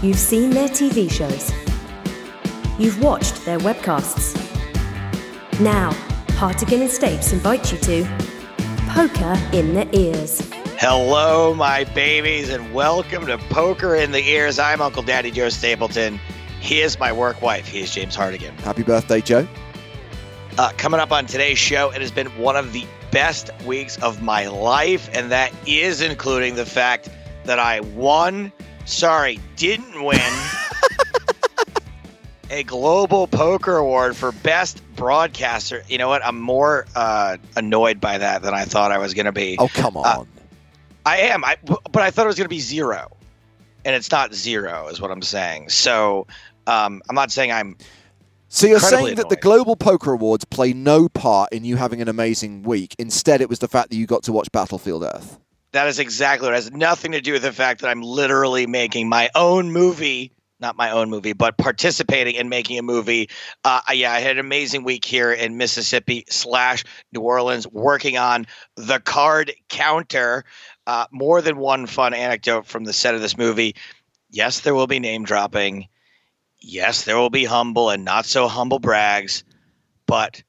You've seen their TV shows. You've watched their webcasts. Now, Hartigan and Stapes invite you to Poker in the Ears. Hello, my babies, and welcome to Poker in the Ears. I'm Uncle Daddy Joe Stapleton. He is my work wife. He is James Hartigan. Happy birthday, Joe. Uh, coming up on today's show, it has been one of the best weeks of my life, and that is including the fact that I won, sorry, didn't win, a Global Poker Award for Best Broadcaster. You know what? I'm more uh, annoyed by that than I thought I was going to be. Oh, come on. Uh, I am, I, but I thought it was going to be zero, and it's not zero, is what I'm saying. So um, I'm not saying I'm. So you're saying that the. Global Poker Awards play no part in you having an amazing week. Instead, it was the fact that you got to watch Battlefield Earth. That is exactly what it has nothing to do with the fact that I'm literally making my own movie. Not my own movie, but participating in making a movie. Uh, yeah, I had an amazing week here in Mississippi slash New Orleans, working on the card counter. Uh, more than one fun anecdote from the set of this movie. Yes, there will be name dropping. Yes, there will be humble and not so humble brags, but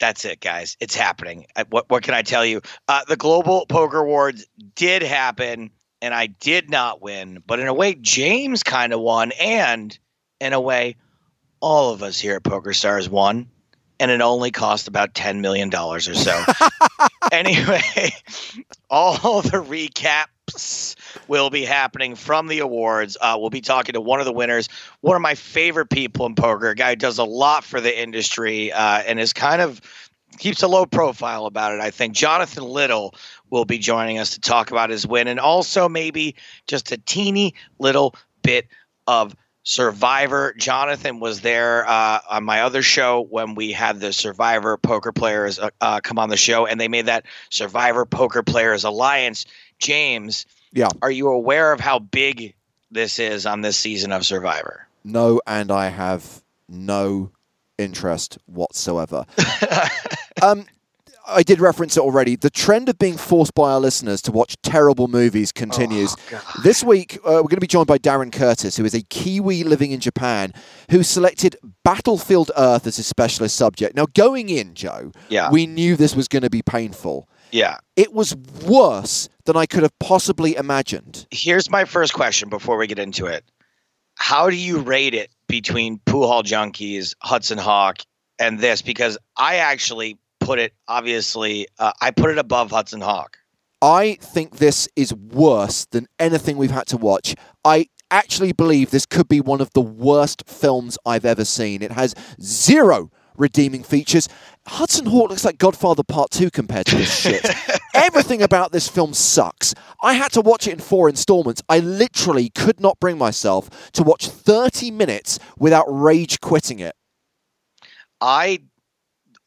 that's it, guys. It's happening. I- What what can I tell you? Uh, the Global Poker Awards did happen, and I did not win, but in a way, James kind of won, and in a way, all of us here at PokerStars won, and it only cost about ten million dollars or so. anyway, all the will be happening from the awards. Uh, we'll be talking to one of the winners, one of my favorite people in poker, a guy who does a lot for the industry uh, and is kind of keeps a low profile about it. I think Jonathan Little will be joining us to talk about his win and also maybe just a teeny little bit of Survivor. Jonathan was there uh, on my other show when we had the Survivor poker players uh, uh, come on the show, and they made that Survivor Poker Players Alliance. James, Yeah. are you aware of how big this is on this season of Survivor? No, and I have no interest whatsoever. um, I did reference it already. The trend of being forced by our listeners to watch terrible movies continues. this week, uh, we're going to be joined by Darren Curtis, who is a Kiwi living in Japan, who selected Battlefield Earth as his specialist subject. Now, going in, Joe, Yeah. we knew this was going to be painful. Yeah. It was worse than I could have possibly imagined. Here's my first question before we get into it. How do you rate it between Pool Hall Junkies, Hudson Hawk, and this? Because I actually put it, obviously, uh, I put it above Hudson Hawk. I think this is worse than anything we've had to watch. I actually believe this could be one of the worst films I've ever seen. It has zero redeeming features. Hudson Hawk looks like Godfather Part 2 compared to this shit. Everything about this film sucks. I had to watch it in four installments. I literally could not bring myself to watch 30 minutes without rage quitting it. I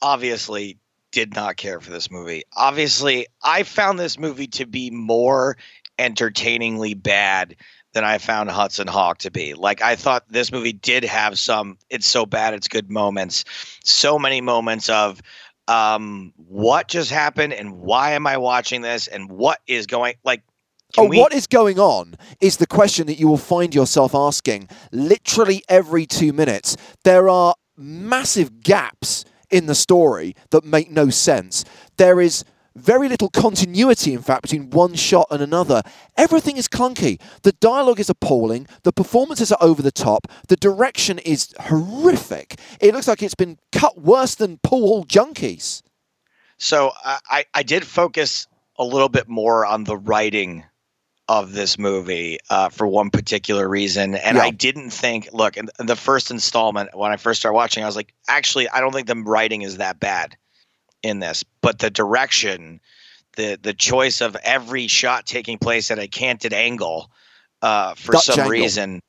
obviously did not care for this movie. Obviously, I found this movie to be more entertainingly bad than I found Hudson Hawk to be. Like I thought this movie did have some it's so bad it's good moments. So many moments of um what just happened and why am I watching this and what is going like can oh, we- what is going on is the question that you will find yourself asking literally every two minutes. There are massive gaps in the story that make no sense. There is very little continuity, in fact, between one shot and another. Everything is clunky. The dialogue is appalling. The performances are over the top. The direction is horrific. It looks like it's been cut worse than Pool Hall Junkies. So I, I- did focus a little bit more on the writing of this movie uh, for one particular reason, and Yeah. I didn't think. Look, in the first installment when I first started watching, I was like, actually, I don't think the writing is that bad in this, but the direction, the the choice of every shot taking place at a canted angle, uh, for Dutch some angle. reason.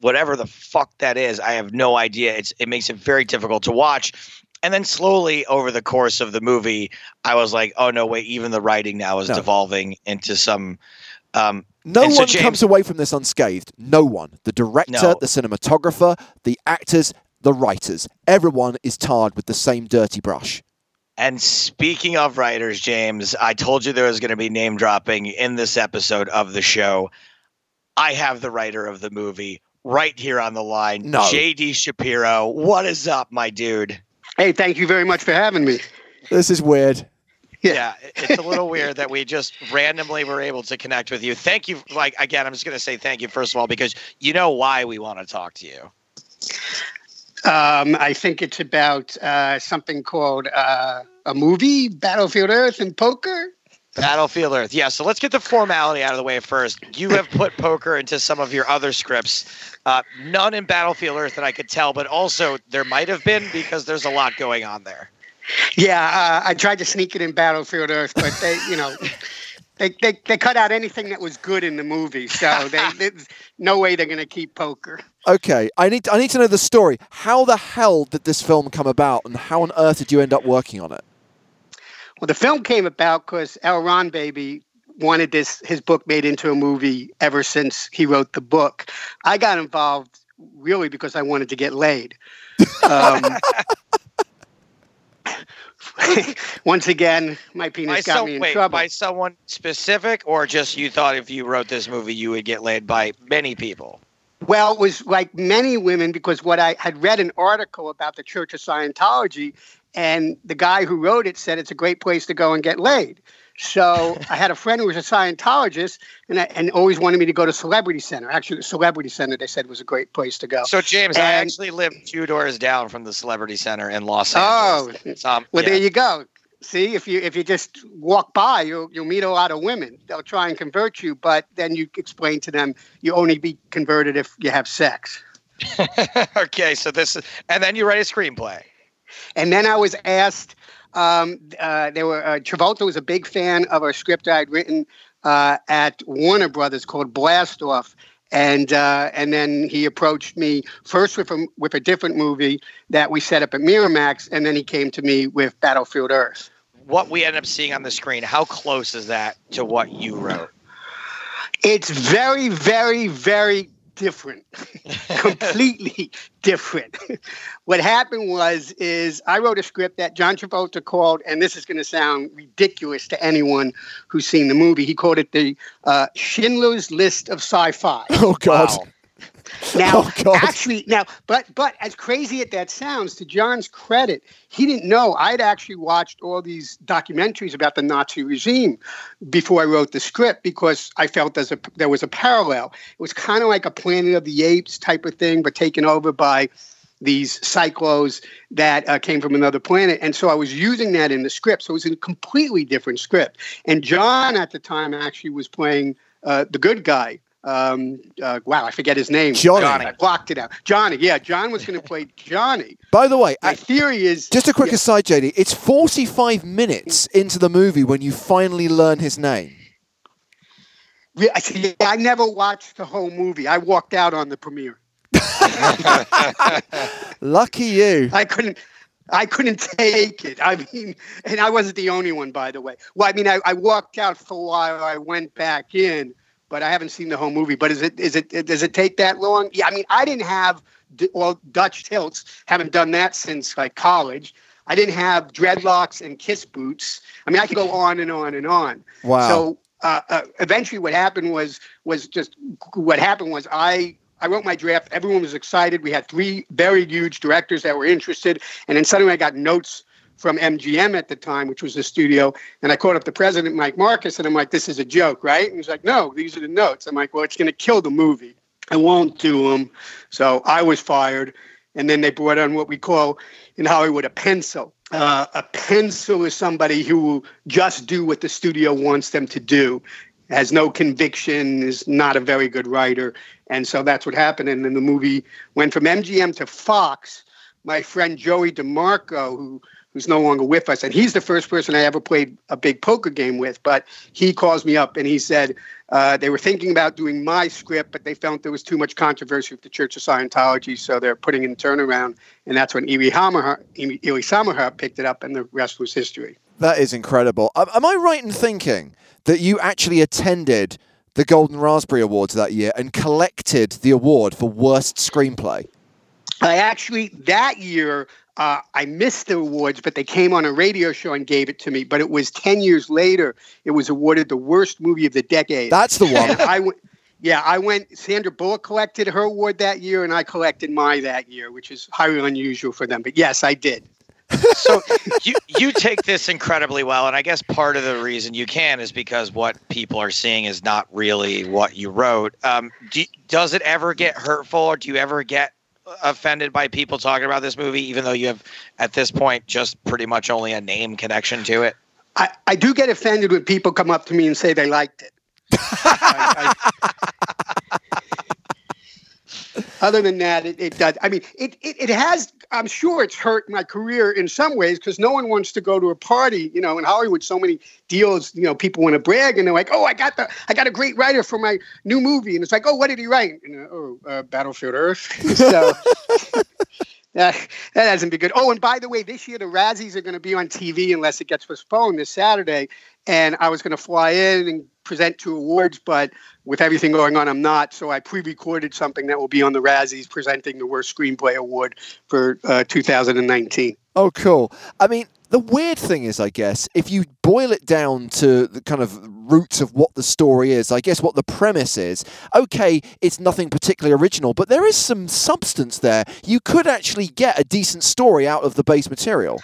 Whatever the fuck that is, I have no idea. It's it makes it very difficult to watch. And then slowly over the course of the movie, I was like, oh no, wait, even the writing now is No. devolving into some um No And so one James- comes away from this unscathed. No one. The director, No. the cinematographer, the actors, the writers. Everyone is tarred with the same dirty brush. And speaking of writers, James, I told you there was going to be name dropping in this episode of the show. I have the writer of the movie right here on the line. No. JD Shapiro. What is up, my dude? Hey, thank you very much for having me. This is weird. Yeah. Yeah, it's a little weird that we just randomly were able to connect with you. Thank you. Like, again, I'm just going to say thank you, first of all, because you know why we want to talk to you. Um, I think it's about uh, something called uh, a movie, Battlefield Earth and poker. Battlefield Earth. Yeah, so let's get the formality out of the way first. You have put poker into some of your other scripts. Uh, none in Battlefield Earth that I could tell, but also there might have been because there's a lot going on there. Yeah, uh, I tried to sneak it in Battlefield Earth, but they, you know, they, they, they cut out anything that was good in the movie. So they, there's no way they're going to keep poker. Okay, I need I need to know the story. How the hell did this film come about, and how on earth did you end up working on it? Well, the film came about because L. Ron Baby wanted this his book made into a movie ever since he wrote the book. I got involved really because I wanted to get laid. Um, once again, my penis By, got some- me in wait, trouble. by someone specific, or just you thought if you wrote this movie, you would get laid by many people? Well, it was like many women because what I had read an article about the Church of Scientology, and the guy who wrote it said it's a great place to go and get laid. So I had a friend who was a Scientologist and, I, and always wanted me to go to Celebrity Center. Actually, the Celebrity Center they said was a great place to go. So, James, I actually live two doors down from the Celebrity Center in Los Oh, Angeles. Um, well, yeah. there you go. See, if you if you just walk by, you'll you'll meet a lot of women. They'll try and convert you, but then you explain to them you only be converted if you have sex. okay, so this is, and then you write a screenplay. And then I was asked. Um, uh, there were uh, Travolta was a big fan of a script I'd written uh, at Warner Brothers called Blast Off, and uh, and then he approached me first with a with a different movie that we set up at Miramax, and then he came to me with Battlefield Earth. What we end up seeing on the screen, how close is that to what you wrote? It's very, very, very different. Completely different. what happened was is I wrote a script that John Travolta called, and this is going to sound ridiculous to anyone who's seen the movie. He called it the uh, Schindler's List of Sci-Fi. Oh God! Wow. Now, Oh, actually, now, but but as crazy as that sounds, to John's credit, he didn't know I'd actually watched all these documentaries about the Nazi regime before I wrote the script because I felt there's a there was a parallel. It was kind of like a Planet of the Apes type of thing, but taken over by these Psychlos that uh, came from another planet. And so I was using that in the script. So it was a completely different script. And John at the time actually was playing uh, the good guy. Um, uh, wow, I forget his name. Johnny. I blocked it out. Johnny, yeah, John was going to play Johnny. By the way, My I- theory is just a quick aside, JD. It's 45 minutes into the movie when you finally learn his name. Yeah, I I never watched the whole movie. I walked out on the premiere. Lucky you. I couldn't. I couldn't take it. I mean, and I wasn't the only one, by the way. Well, I mean, I, I walked out for a while. I went back in, but I haven't seen the whole movie. But is it is it does it take that long? Yeah, I mean, I didn't have well Dutch tilts. Haven't done that since like college. I didn't have dreadlocks and kiss boots. I mean, I could go on and on and on. Wow. So uh, uh, eventually, what happened was was just what happened was I I wrote my draft. Everyone was excited. We had three very huge directors that were interested, and then suddenly I got notes from MGM at the time, which was the studio, and I called up the president, Mike Marcus, and I'm like, "This is a joke, right?" And he's like, "No, these are the notes." I'm like, "Well, it's going to kill the movie. I won't do them." So I was fired, and then they brought on what we call in Hollywood a pencil. Uh, a pencil is somebody who will just do what the studio wants them to do, has no conviction, is not a very good writer, and so that's what happened. And then the movie went from MGM to Fox. My friend Joey DeMarco, who who's no longer with us, and he's the first person I ever played a big poker game with. But he calls me up and he said uh, they were thinking about doing my script, but they felt there was too much controversy with the Church of Scientology, so they're putting in turnaround. And that's when Hammerhart, Eli picked it up, and the rest was history. That is incredible. Am I right in thinking that you actually attended the Golden Raspberry Awards that year and collected the award for worst screenplay? I actually that year uh, I missed the awards, but they came on a radio show and gave it to me. But it was ten years later. It was awarded the worst movie of the decade. That's the one. And I went. yeah, I went. Sandra Bullock collected her award that year, and I collected my that year, which is highly unusual for them. But yes, I did. so you you take this incredibly well, and I guess part of the reason you can is because what people are seeing is not really what you wrote. Um, do, does it ever get hurtful, or do you ever get offended by people talking about this movie, even though you have at this point just pretty much only a name connection to it? I, I do get offended when people come up to me and say they liked it. I, I, other than that, it, it, does. I mean, it, it, it has, I'm sure it's hurt my career in some ways because no one wants to go to a party. You know, in Hollywood, so many deals, you know, people want to brag and they're like, oh, I got the, I got a great writer for my new movie. And it's like, oh, what did he write? And, oh, uh, Battlefield Earth. so that, that hasn't been good. Oh, and by the way, this year the Razzies are going to be on TV unless it gets postponed this Saturday. And I was going to fly in and present two awards, but with everything going on, I'm not. So I pre-recorded something that will be on the Razzies presenting the Worst Screenplay Award for uh, 2019. Oh, cool. I mean, the weird thing is, I guess, if you boil it down to the kind of roots of what the story is, I guess what the premise is, okay, it's nothing particularly original, but there is some substance there. You could actually get a decent story out of the base material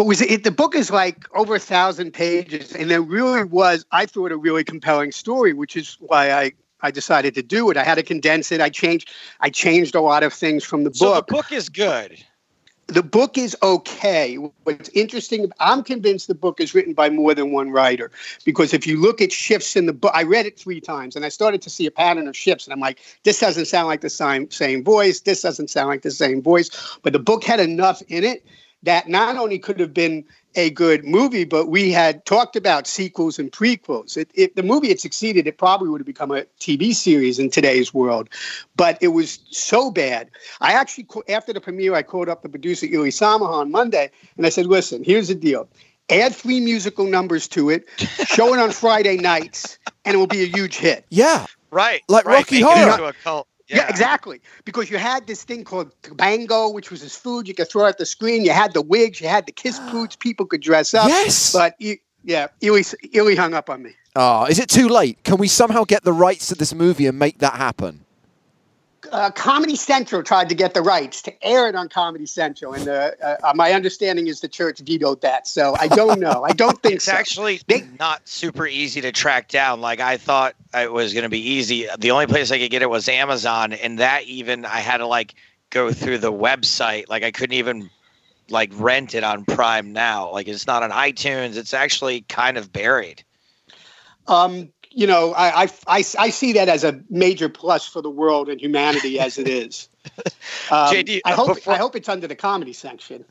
what was it? The book is like over a thousand pages, and there really was, I thought, a really compelling story, which is why I I decided to do it. I had to condense it. I changed I changed a lot of things from the so book. the book is good. The book is okay. What's interesting, I'm convinced the book is written by more than one writer because if you look at shifts in the book, I read it three times and I started to see a pattern of shifts, and I'm like, this doesn't sound like the same same voice. This doesn't sound like the same voice. But the book had enough in it that not only could have been a good movie, but we had talked about sequels and prequels. It, if the movie had succeeded, it probably would have become a TV series in today's world. But it was so bad. I actually, after the premiere, I called up the producer, Eli Samaha, on Monday, and I said, listen, here's the deal. Add three musical numbers to it, show it on Friday nights, and it will be a huge hit. Yeah. Right. Like right. Rocky Make Horror. Yeah. yeah. exactly. Because you had this thing called bango, which was this food you could throw at the screen. You had the wigs, you had the kiss boots. People could dress up. Yes. But yeah, Eli, Eli hung up on me. Oh, is it too late? Can we somehow get the rights to this movie and make that happen? Uh, Comedy Central tried to get the rights to air it on Comedy Central, and uh, uh, my understanding is the church vetoed that. So I don't know. I don't think it's so. actually they, not super easy to track down. Like I thought it was going to be easy. The only place I could get it was Amazon, and that even I had to like go through the website. Like I couldn't even like rent it on Prime now. Like it's not on iTunes. It's actually kind of buried. Um, you know, I, I, I, I, see that as a major plus for the world and humanity as it is. Um, JD, I hope before, I hope it's under the comedy section.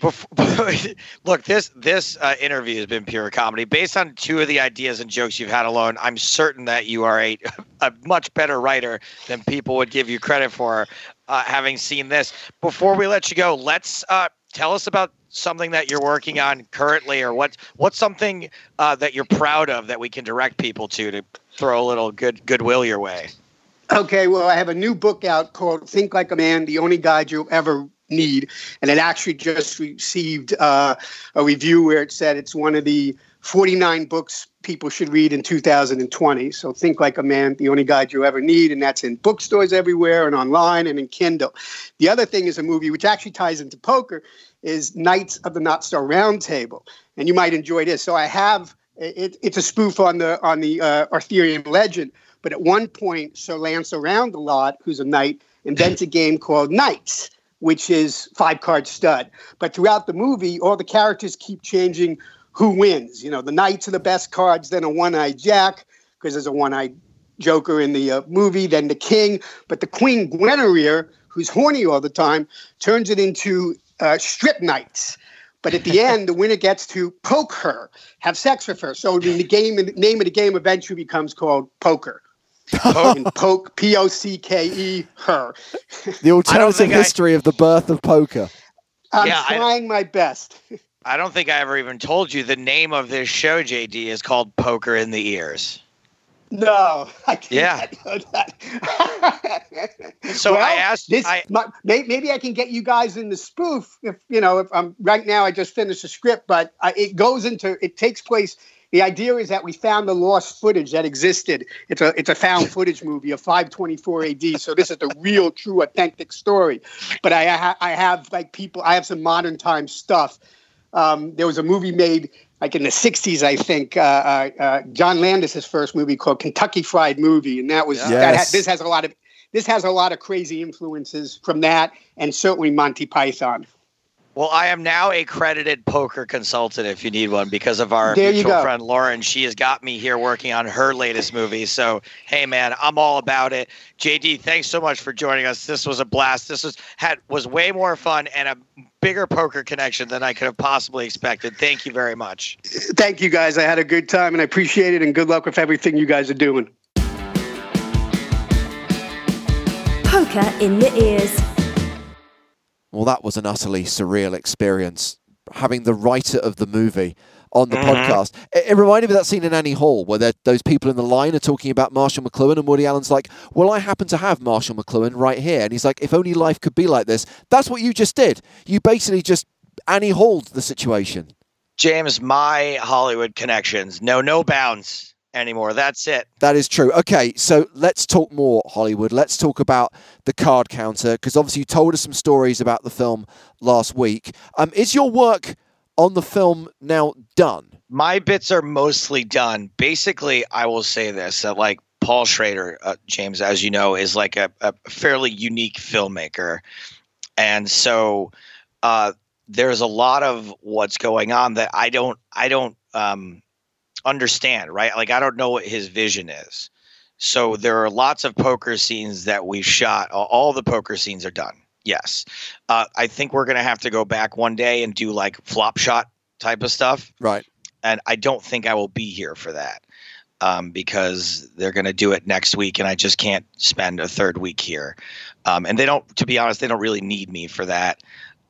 Before, look, this this uh, interview has been pure comedy. Based on two of the ideas and jokes you've had alone, I'm certain that you are a a much better writer than people would give you credit for. Uh, having seen this, before we let you go, let's uh, tell us about something that you're working on currently, or what what's something uh, that you're proud of that we can direct people to to throw a little good goodwill your way. Okay, well, I have a new book out called "Think Like a Man: The Only Guide You'll Ever Need," and it actually just received uh, a review where it said it's one of the 49 books people should read in 2020. So think like a man, the only guide you ever need. And that's in bookstores everywhere and online and in Kindle. The other thing is a movie which actually ties into poker is Knights of the Not So Round Table. And you might enjoy this. So I have it, it's a spoof on the on the uh, Arthurian legend. But at one point, Sir Lance around a lot, who's a knight, invents a game called Knights, which is five card stud. But throughout the movie, all the characters keep changing who wins. You know, the knights are the best cards, then a one eyed jack, because there's a one eyed joker in the uh, movie, then the king. But the queen Guinevere, who's horny all the time, turns it into uh, strip knights. But at the end, the winner gets to poke her, have sex with her. So the game, the name of the game eventually becomes called poker. and poke, P O C K E, her. The alternative history I... of the birth of poker. I'm yeah, trying I... my best. I don't think I ever even told you the name of this show, JD, is called Poker in the Ears. No, I can't yeah. know that. so well, I asked this. I, my, maybe I can get you guys in the spoof. If you know, if I'm right now, I just finished the script, but I, it goes into. It takes place the idea is that we found the lost footage that existed. It's a it's a found footage movie of 524 AD. So this is the real, true, authentic story. But I ha- I have like people. I have some modern time stuff. Um, there was a movie made like in the 60s, I think, uh, uh, uh, John Landis's first movie called Kentucky Fried Movie, and that was Yes. that. Ha- this has a lot of this has a lot of crazy influences from that, and certainly Monty Python. Well, I am now a credited poker consultant if you need one because of our There mutual friend Lauren. She has got me here working on her latest movie. So, hey man, I'm all about it. JD, thanks so much for joining us. This was a blast. This was had was way more fun and a bigger poker connection than I could have possibly expected. Thank you very much. Thank you guys. I had a good time, and I appreciate it. And good luck with everything you guys are doing. Poker in the ears. Well, that was an utterly surreal experience. Having the writer of the movie on the mm-hmm. podcast. It, it reminded me of that scene in Annie Hall where those people in the line are talking about Marshall McLuhan, and Woody Allen's like, Well, I happen to have Marshall McLuhan right here. And he's like, If only life could be like this. That's what you just did. You basically just Annie Halled the situation. James, my Hollywood connections. No, no bounds anymore. That's it. That is true. Okay, so let's talk more Hollywood. Let's talk about the card counter because obviously you told us some stories about the film last week. Um, is your work on the film now done? my bits are mostly done. Basically, I will say this: that like Paul Schrader, uh, James, as you know, is like a, a fairly unique filmmaker, and so uh, there's a lot of what's going on that I don't, I don't um, understand. Right? Like I don't know what his vision is. So there are lots of poker scenes that we've shot. All- the poker scenes are done. Yes, uh, I think we're gonna have to go back one day and do like flop shot type of stuff Right. and I don't think I will be here for that um, because they're going to do it next week, and I just can't spend a third week here. Um, and they don't, to be honest, they don't really need me for that.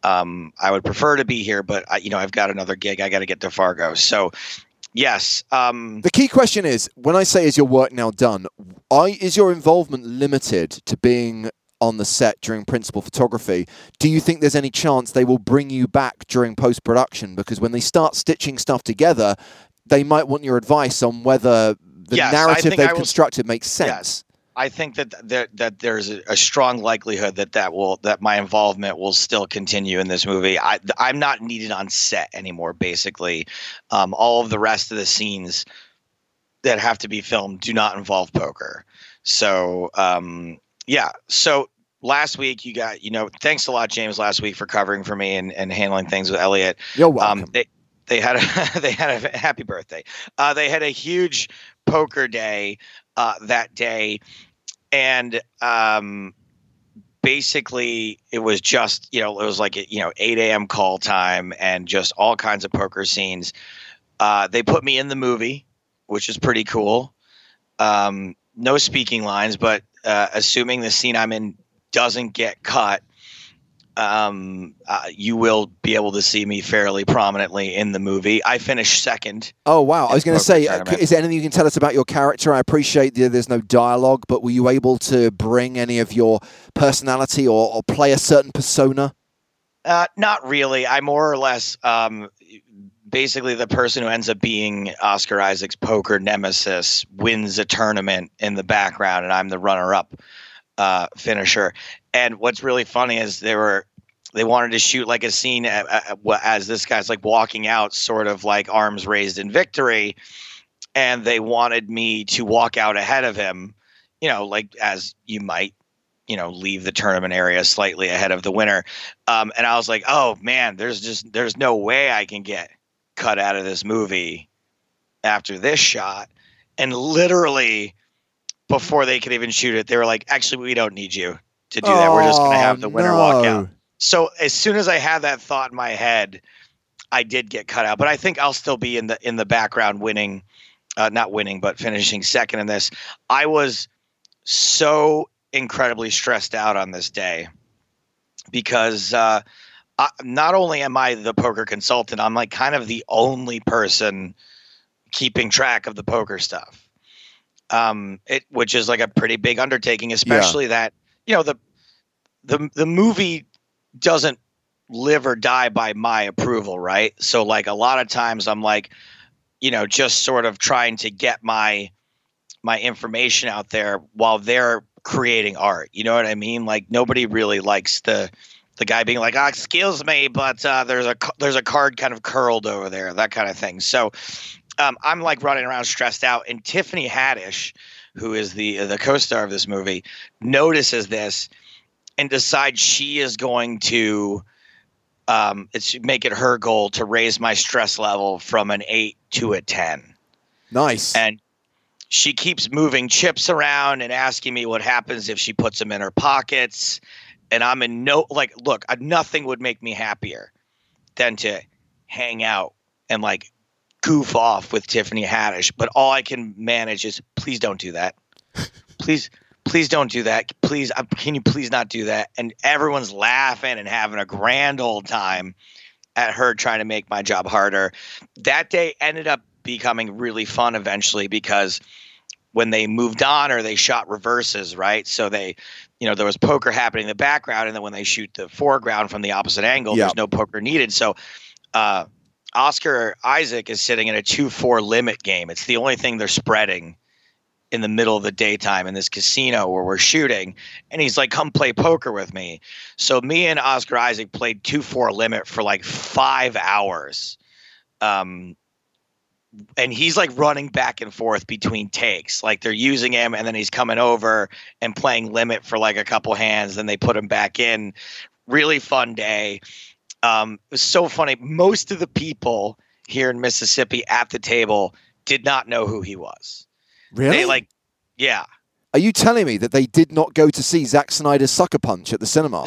Um, I would prefer to be here, but I, you know, I've got another gig. I got to get to Fargo. So, yes, um, The key question is when I say is your work now done, I, is your involvement limited to being on the set during principal photography? Do you think there's any chance they will bring you back during post production? Because when they start stitching stuff together, they might want your advice on whether the Yes, narrative they've will- constructed makes sense. Yes. I think that there, that there's a, a strong likelihood that that will that my involvement will still continue in this movie. I I'm not needed on set anymore. Basically, um, all of the rest of the scenes that have to be filmed do not involve poker. So um, yeah. So last week you got you know thanks a lot James last week for covering for me and, and handling things with Elliot. You're welcome. Um, they they had a they had a happy birthday. Uh, they had a huge poker day uh, that day, and um, basically it was just you know it was like you know 8 a.m. call time and just all kinds of poker scenes. Uh, they put me in the movie, which is pretty cool. Um, no speaking lines, but uh, assuming the scene I'm in doesn't get cut, um, uh, you will be able to see me fairly prominently in the movie. I finished second. Oh wow! I was going to say, uh, tournament. is there anything you can tell us about your character? I appreciate that there's no dialogue, but were you able to bring any of your personality or, or play a certain persona? Uh, not really. I more or less, um, basically, the person who ends up being Oscar Isaac's poker nemesis wins a tournament in the background, and I'm the runner-up uh, finisher. And what's really funny is they were they wanted to shoot like a scene as this guy's like walking out, sort of like arms raised in victory, and they wanted me to walk out ahead of him, you know, like as you might, you know, leave the tournament area slightly ahead of the winner. Um, and I was like, oh man, there's just there's no way I can get cut out of this movie after this shot. And literally before they could even shoot it, they were like, actually, we don't need you to do that. We're just gonna have the winner walk out. So as soon as I had that thought in my head, I did get cut out. But I think I'll still be in the in the background winning, uh, not winning, but finishing second in this. I was so incredibly stressed out on this day because uh, I, not only am I the poker consultant, I'm like kind of the only person keeping track of the poker stuff. Um, it which is like a pretty big undertaking, especially that you know the the the movie doesn't live or die by my approval, right? So like a lot of times I'm like you know, just sort of trying to get my my information out there while they're creating art. You know what I mean? Like nobody really likes the the guy being like, "Ah, excuse me, but uh, there's a there's a card kind of curled over there," that kind of thing. So um, I'm like running around stressed out, and Tiffany Haddish, who is the the co-star of this movie, notices this and decides she is going to um, it's make it her goal to raise my stress level from an eight to a ten. Nice. And she keeps moving chips around and asking me what happens if she puts them in her pockets. And I'm in no like, look, nothing would make me happier than to hang out and like goof off with Tiffany Haddish. But all I can manage is please don't do that. please, please don't do that. Please, can you please not do that? And everyone's laughing and having a grand old time at her trying to make my job harder. That day ended up becoming really fun eventually because when they moved on or they shot reverses, right? So they, you know, there was poker happening in the background, and then when they shoot the foreground from the opposite angle, there's no poker needed. So, uh, Oscar Isaac is sitting in a two-four limit game. It's the only thing they're spreading in the middle of the daytime in this casino where we're shooting. And he's like come play poker with me. So me and oscar isaac played 2-4 limit for like five hours. Um, and he's like running back and forth between takes. Like they're using him and then he's coming over and playing limit for like a couple hands. Then they put him back in. Really fun day um, it was so funny most of the people here in mississippi at the table did not know who he was Really? they like yeah Are you telling me that they did not go to see Zack Snyder's Sucker Punch at the cinema?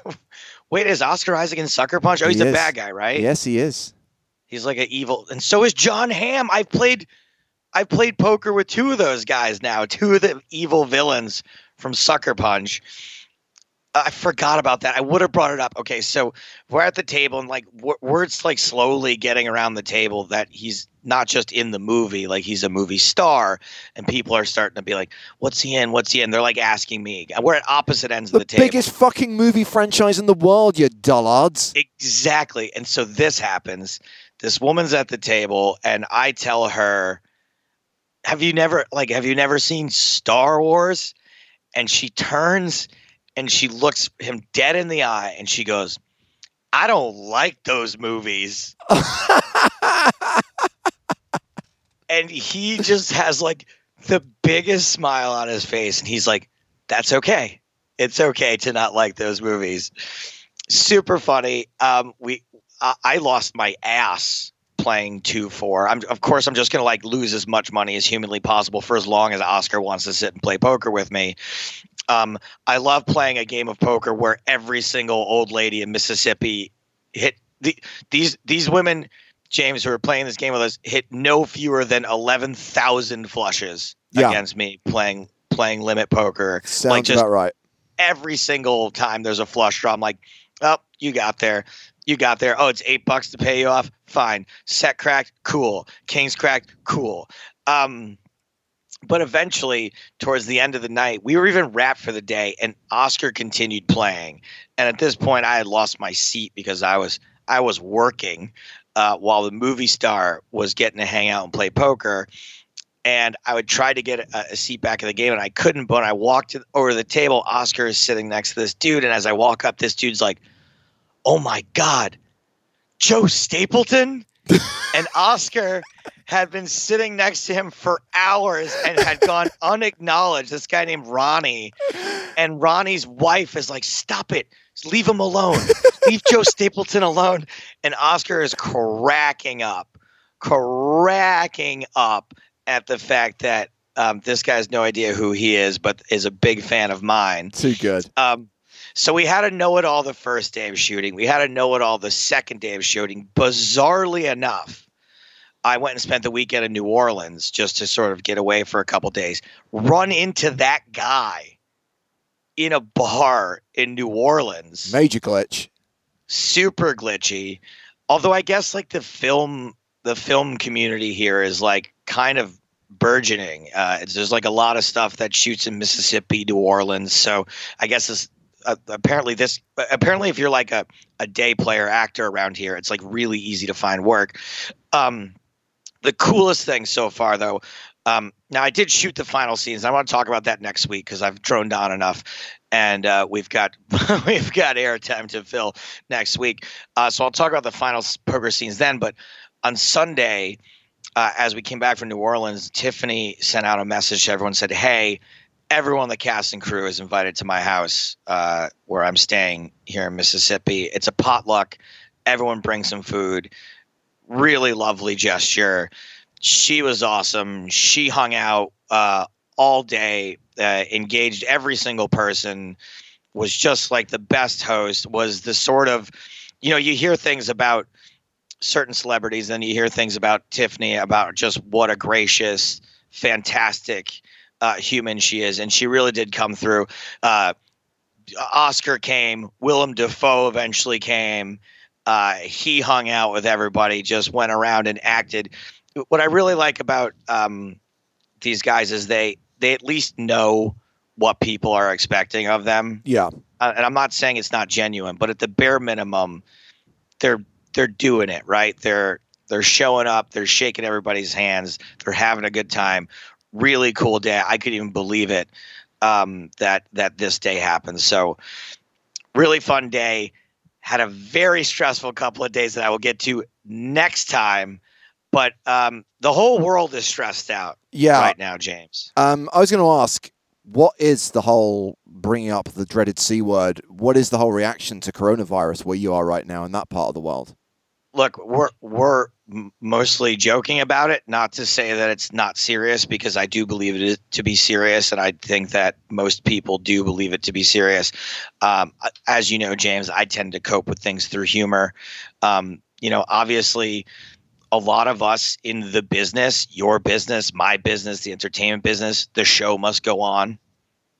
wait is oscar isaac in sucker punch oh he's He bad guy right yes, he is. He's like an evil, and so is Jon Hamm. I've played, I've played poker with two of those guys now, two of the evil villains from Sucker Punch. I forgot about that. I would have brought it up. Okay, so we're at the table, and like words like slowly getting around the table that he's not just in the movie, like he's a movie star, and people are starting to be like, "What's he in? What's he in?" They're like asking me. We're at opposite ends The, of the table. biggest fucking movie franchise in the world, you dullards. Exactly. And so this happens. This woman's at the table, and I tell her, Have you never like have you never seen Star Wars? And she turns and she looks him dead in the eye and she goes, I don't like those movies. and he just has like the biggest smile on his face and he's like, That's okay. It's okay to not like those movies. Super funny. Um, we I, I lost my ass playing two four. I'm of course I'm just gonna like lose as much money as humanly possible for as long as Oscar wants to sit and play poker with me. Um, I love playing a game of poker where every single old lady in Mississippi hit the, these these women, James, who are playing this game with us, hit no fewer than eleven thousand flushes Yeah. against me playing playing limit poker. Sounds like just about right. every single time there's a flush draw, I'm like, oh, you got there. You got there. Oh, it's eight bucks to pay you off. Fine. Set cracked. Cool. Kings cracked. Cool. Um, but eventually, towards the end of the night, we were even wrapped for the day, and Oscar continued playing. And at this point, I had lost my seat because I was I was working uh, while the movie star was getting to hang out and play poker. And I would try to get a, a seat back in the game, and I couldn't. But when I walked over the table, Oscar is sitting next to this dude, and as I walk up, this dude's like, "Oh my god, Joe Stapleton!" and Oscar had been sitting next to him for hours and had gone unacknowledged. This guy named Ronnie, and Ronnie's wife is like, "Stop it! Leave him alone. Leave Joe Stapleton alone." And Oscar is cracking up, cracking up at the fact that um, this guy has no idea who he is, but is a big fan of mine. Too good. Um, so we had to know it all the first day of shooting. We had to know it all the second day of shooting. Bizarrely enough, I went and spent the weekend in New Orleans just to sort of get away for a couple days. Run into that guy in a bar in New Orleans. Major glitch. Super glitchy. Although I guess like the film the film community here is like kind of burgeoning. Uh, there's like a lot of stuff that shoots in Mississippi, New Orleans. So I guess this uh, apparently this apparently if you're like a, a day player actor around here, it's like really easy to find work. Um, the coolest thing so far, though. Um, now I did shoot the final scenes. I want to talk about that next week because I've droned on enough, and uh, we've got we've got airtime to fill next week. Uh, so I'll talk about the final poker scenes then. But on Sunday, uh, as we came back from New Orleans, Tiffany sent out a message to everyone. Said, "Hey, everyone, on the cast and crew is invited to my house uh, where I'm staying here in Mississippi. It's a potluck. Everyone brings some food. Really lovely gesture." she was awesome. She hung out uh, all day, uh, engaged every single person, was just like the best host. Was the sort of, you know, you hear things about certain celebrities, and you hear things about Tiffany about just what a gracious, fantastic uh, human she is, and she really did come through. Uh, Oscar came, Willem Dafoe eventually came. Uh, he hung out with everybody, just went around and acted what I really like about um, these guys is they they at least know what people are expecting of them. Yeah. Uh, and I'm not saying it's not genuine, but at the bare minimum, they're they're doing it right. They're they're showing up. They're shaking everybody's hands. They're having a good time. Really cool day. I could even believe it um, that that this day happened. So really fun day. Had a very stressful couple of days that I will get to next time but um, the whole world is stressed out yeah. right now, James. Um, I was going to ask, what is the whole bringing up the dreaded C word? What is the whole reaction to coronavirus where you are right now in that part of the world? Look, we're we're mostly joking about it. Not to say that it's not serious, because I do believe it to be serious, and I think that most people do believe it to be serious. Um, as you know, James, I tend to cope with things through humor. Um, you know, obviously, a lot of us in the business, your business, my business, the entertainment business, the show must go on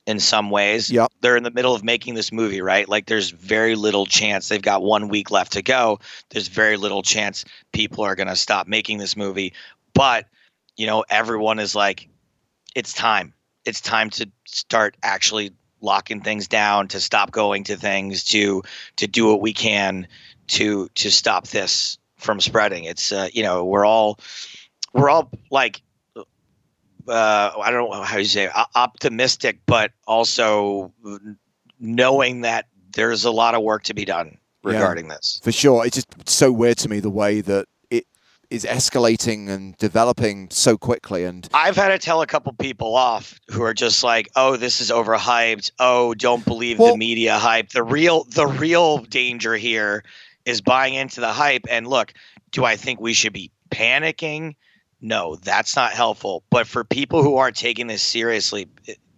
in some ways. Yep. They're in the middle of making this movie, right? Like there's very little chance they've got one week left to go. There's very little chance people are going to stop making this movie. But, you know, everyone is like, it's time. It's time to start actually locking things down, to stop going to things, to to do what we can to to stop this from spreading. It's uh, you know we're all we're all like uh, I don't know how you say it, optimistic, but also knowing that there's a lot of work to be done regarding yeah, this. For sure, it's just so weird to me the way that it is escalating and developing so quickly. And I've had to tell a couple people off who are just like, "Oh, this is overhyped. Oh, don't believe well, the media hype. The real the real danger here is buying into the hype. And look, do I think we should be panicking? No, that's not helpful. But for people who aren't taking this seriously,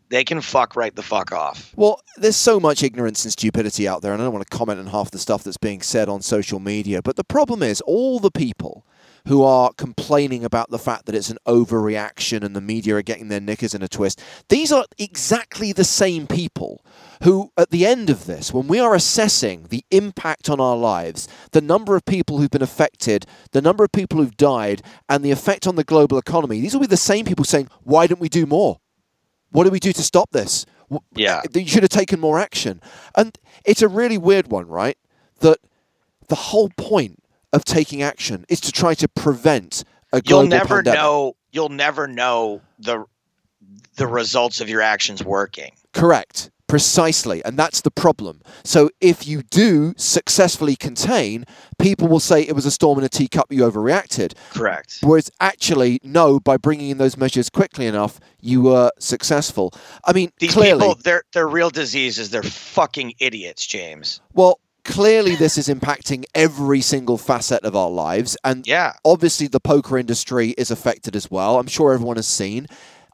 they can fuck right the fuck off. Well, there's so much ignorance and stupidity out there, and I don't want to comment on half the stuff that's being said on social media. But the problem is, all the people who are complaining about the fact that it's an overreaction and the media are getting their knickers in a twist. These are exactly the same people who, at the end of this, when we are assessing the impact on our lives, the number of people who've been affected, the number of people who've died, and the effect on the global economy, these will be the same people saying, why don't we do more? What do we do to stop this? Yeah. You should have taken more action. And it's a really weird one, right? That the whole point of taking action is to try to prevent a global You'll never pandemic. know. You'll never know the the results of your actions working. Correct. Precisely. And that's the problem. So if you do successfully contain, people will say it was a storm in a teacup, you overreacted. Correct. Whereas actually, no, by bringing in those measures quickly enough, you were successful. I mean, These clearly, people, their, their real disease is they're fucking idiots, James. Well, clearly this is impacting every single facet of our lives and yeah obviously the poker industry is affected as well i'm sure everyone has seen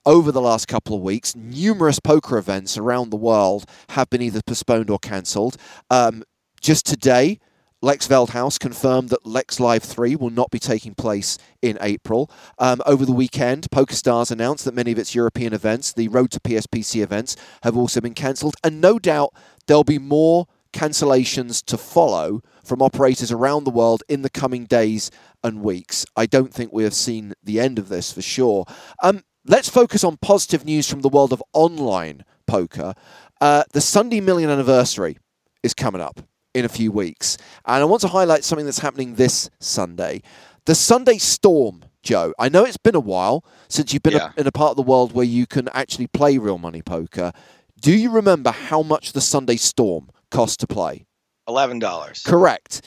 over the last couple of weeks numerous poker events around the world have been either postponed or cancelled um, just today Lex Veldhuis confirmed that Lex Live 3 will not be taking place in April. Um, over the weekend, PokerStars announced that many of its European events, the Road to PSPC events, have also been cancelled. And no doubt there'll be more cancellations to follow from operators around the world in the coming days and weeks. I don't think we have seen the end of this for sure. Um, let's focus on positive news from the world of online poker. Uh, the Sunday Million anniversary is coming up in a few weeks, and I want to highlight something that's happening this Sunday. The Sunday Storm Joe. I know it's been a while since you've been Yeah. a, in a part of the world where you can actually play real money poker. Do you remember how much the Sunday Storm cost to play? Eleven dollars. Correct.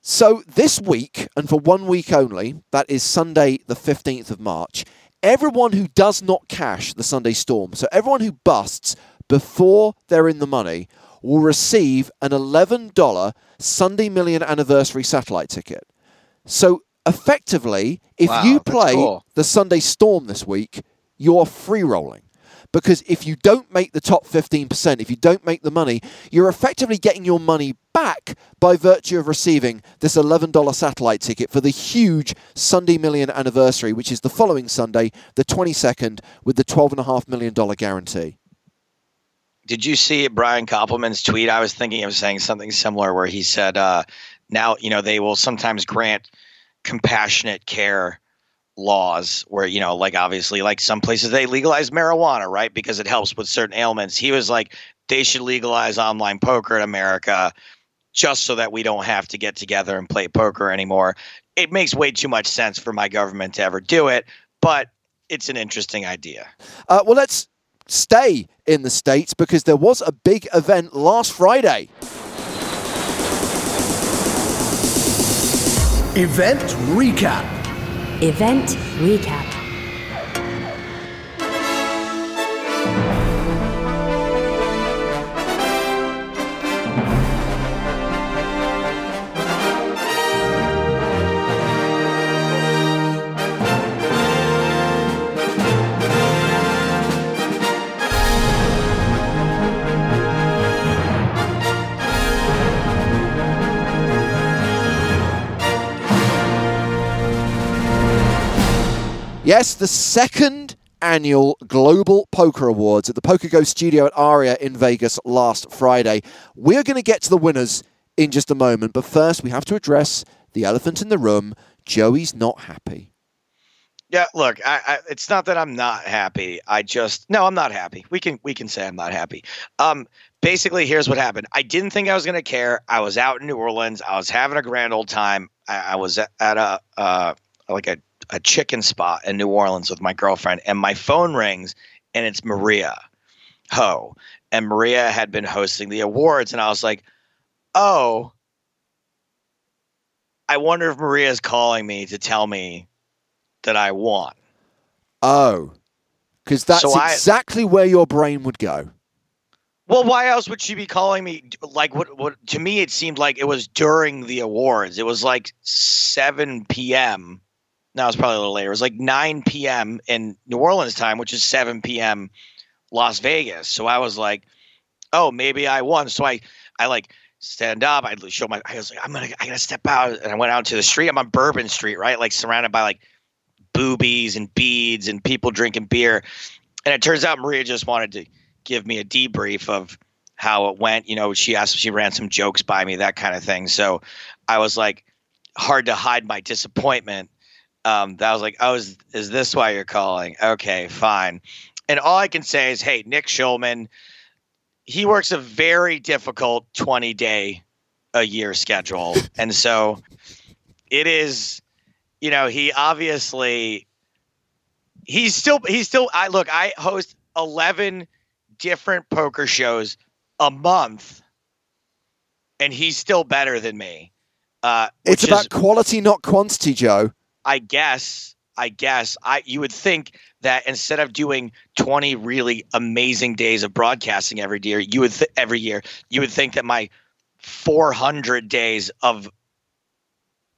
So this week, and for one week only, that is Sunday, the 15th of March, everyone who does not cash the Sunday Storm, so everyone who busts before they're in the money, will receive an $11 Sunday Million Anniversary satellite ticket. So effectively, if Wow, you play cool. the Sunday Storm this week, you're free rolling. Because if you don't make the top 15%, if you don't make the money, you're effectively getting your money back by virtue of receiving this $11 satellite ticket for the huge Sunday Million anniversary, which is the following Sunday, the 22nd, with the $12.5 million guarantee. Did you see Brian Koppelman's tweet? I was thinking of saying something similar where he said, uh, now, you know, they will sometimes grant compassionate care laws where, you know, like obviously, like some places they legalize marijuana, right? Because it helps with certain ailments. He was like, they should legalize online poker in America just so that we don't have to get together and play poker anymore. It makes way too much sense for my government to ever do it, but it's an interesting idea. Uh, well, let's stay in the States because there was a big event last Friday. Event recap. Event recap. Yes, the second annual Global Poker Awards at the PokerGO studio at Aria in Vegas last Friday. We're going to get to the winners in just a moment, but first we have to address the elephant in the room. Joey's not happy. Yeah, look, I, I, it's not that I'm not happy. I just no, I'm not happy. We can we can say I'm not happy. Um, basically, here's what happened. I didn't think I was gonna care. I was out in New Orleans. I was having a grand old time. I, I was at, at a uh, like a a chicken spot in New Orleans with my girlfriend, and my phone rings, and it's Maria Ho, and Maria had been hosting the awards, and I was like, oh. I wonder if Maria's calling me to tell me that I won. Oh, because that's So I- exactly where your brain would go. Well, why else would she be calling me? Like, what? What? To me, it seemed like it was during the awards. It was like 7 p.m. No, it's probably a little later. It was like 9 p.m. in New Orleans time, which is 7 p.m. Las Vegas. So I was like, oh, maybe I won. So I, I like stand up. I show my. I was like, I'm gonna, I gotta step out, and I went out to the street. I'm on Bourbon Street, right? Like surrounded by like boobies and beads and people drinking beer. And it turns out Maria just wanted to give me a debrief of how it went. You know, she asked, she ran some jokes by me, that kind of thing. So I was like, hard to hide my disappointment. Um, that was like, oh, is, is this why you're calling? Okay, fine. And all I can say is, hey, Nick Schulman, he works a very difficult 20 day a year schedule. and so it is, you know, he obviously he's still he's still I look, I host 11 different poker shows a month and he's still better than me. Uh It's about is- quality, not quantity, Joe. I guess, I guess, I you would think that instead of doing 20 really amazing days of broadcasting every year, you would th- every year, you would think that my 400 days of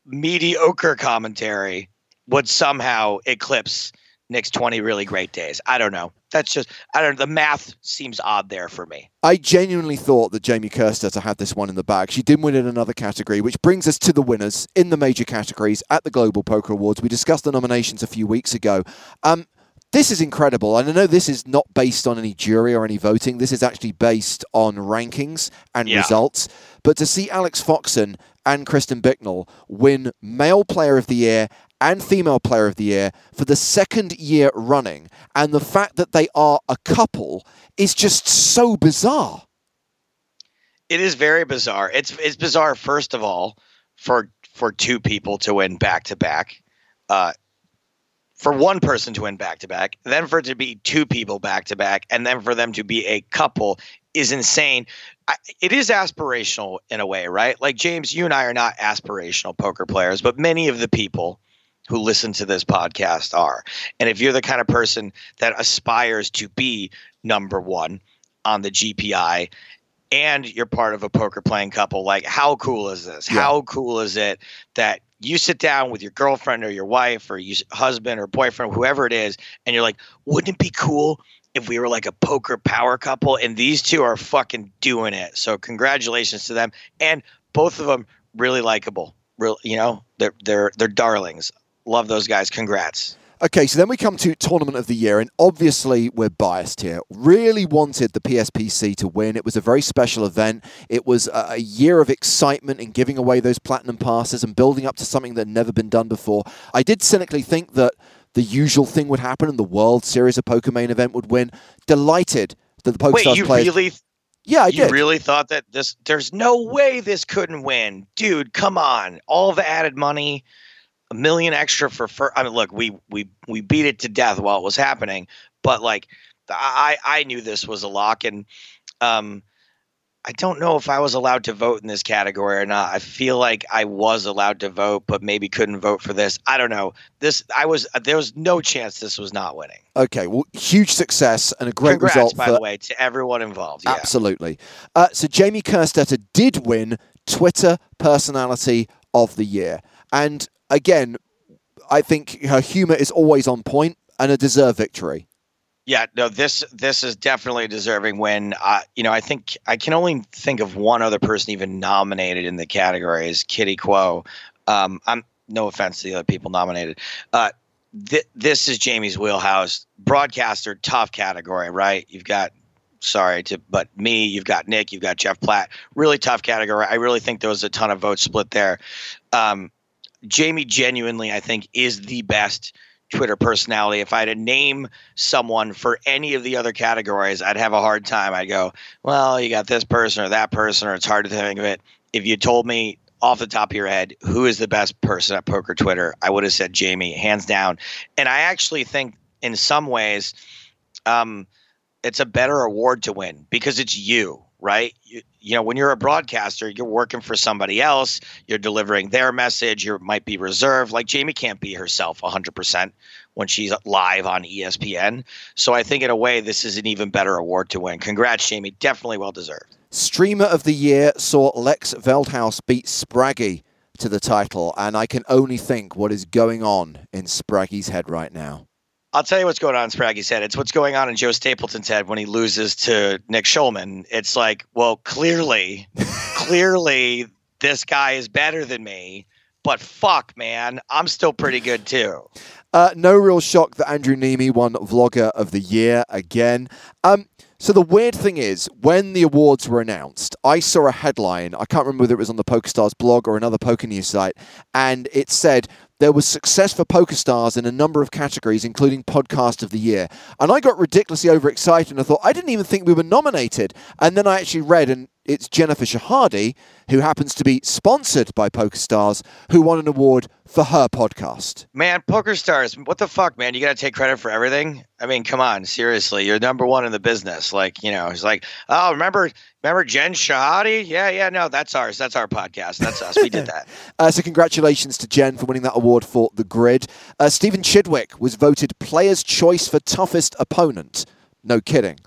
mediocre commentary would somehow eclipse Nick's 20 really great days. I don't know. That's just I don't know. the math seems odd there for me. I genuinely thought that Jamie Kerstetter had this one in the bag. She didn't win in another category, which brings us to the winners in the major categories at the Global Poker Awards. We discussed the nominations a few weeks ago. Um, this is incredible. And I know this is not based on any jury or any voting. This is actually based on rankings and Yeah. results. But to see Alex Foxen and Kristen Bicknell win Male Player of the Year and Female Player of the Year for the second year running, and the fact that they are a couple is just so bizarre. It is very bizarre. It's it's bizarre first of all for for two people to win back to back. Uh for one person to win back to back, then for it to be two people back to back, and then for them to be a couple is insane. I, it is aspirational in a way, right? Like James, you and I are not aspirational poker players, but many of the people who listen to this podcast are. And if you're the kind of person that aspires to be number one on the GPI and you're part of a poker playing couple, like how cool is this? Yeah. How cool is it that you sit down with your girlfriend or your wife or your husband or boyfriend, whoever it is, and you're like, wouldn't it be cool if we were like a poker power couple? And these two are fucking doing it. So congratulations to them. And both of them really likable. Real, you know, they're they're they're darlings. Love those guys. Congrats. Okay, so then we come to Tournament of the Year, and obviously we're biased here. Really wanted the PSPC to win. It was a very special event. It was a year of excitement in giving away those platinum passes and building up to something that had never been done before. I did cynically think that the usual thing would happen and the World Series of Poker main event would win. Delighted that the PokerStars Wait, you players. really yeah, I you did. really thought that this there's no way this couldn't win. Dude, come on. All the added money, a million extra for fir- I mean look, we we we beat it to death while it was happening, but like I I knew this was a lock and um I don't know if I was allowed to vote in this category or not. I feel like I was allowed to vote, but maybe couldn't vote for this. I don't know. This I was there was no chance this was not winning. Okay, well, huge success and a great Congrats, result by for the way, to everyone involved. Yeah. Absolutely. Uh, so Jamie Kerstetter did win Twitter Personality of the Year. And again, I think her humor is always on point and a deserved victory. Yeah, no, this this is definitely deserving win. Uh, you know, I think I can only think of one other person even nominated in the category is Kitty Kuo. Um, I'm no offense to the other people nominated. Uh, th- this is Jamie's wheelhouse. Broadcaster, tough category, right? You've got sorry to but me, you've got Nick, you've got Jeff Platt. Really tough category. I really think there was a ton of votes split there. Um, Jamie genuinely, I think, is the best Twitter personality. If I had to name someone for any of the other categories, I'd have a hard time. I'd go, well, you got this person or that person, or it's hard to think of it. If you told me off the top of your head who is the best person at poker Twitter, I would have said Jamie, hands down. And I actually think in some ways, um, it's a better award to win because it's you, right? You, you know, when you're a broadcaster, you're working for somebody else, you're delivering their message, you might be reserved. Like Jamie can't be herself 100% when she's live on ESPN. So I think in a way, this is an even better award to win. Congrats, Jamie. Definitely well deserved. Streamer of the Year saw Lex Veldhuis beat Spraggy to the title, and I can only think what is going on in Spraggy's head right now. I'll tell you what's going on in Spraggy's head. It's what's going on in Joe Stapleton's head when he loses to Nick Schulman. It's like, well, clearly, clearly, this guy is better than me. But fuck, man, I'm still pretty good too. Uh, no real shock that Andrew Neeme won Vlogger of the Year again. Um, so the weird thing is, when the awards were announced, I saw a headline. I can't remember whether it was on the PokerStars blog or another poker news site, and it said there was success for PokerStars in a number of categories, including Podcast of the Year. And I got ridiculously overexcited and I thought, I didn't even think we were nominated. And then I actually read, and it's Jennifer Shahade, who happens to be sponsored by PokerStars, who won an award for her podcast. Man, PokerStars, what the fuck, man? You got to take credit for everything. I mean, come on, seriously, you're number one in the business. Like, you know, it's like, oh, remember, remember Jen Shahade? Yeah, yeah, no, that's ours. That's our podcast. That's us. We did that. Uh, so congratulations to Jen for winning that award for The Grid. Uh, Stephen Chidwick was voted Player's Choice for Toughest Opponent. No kidding.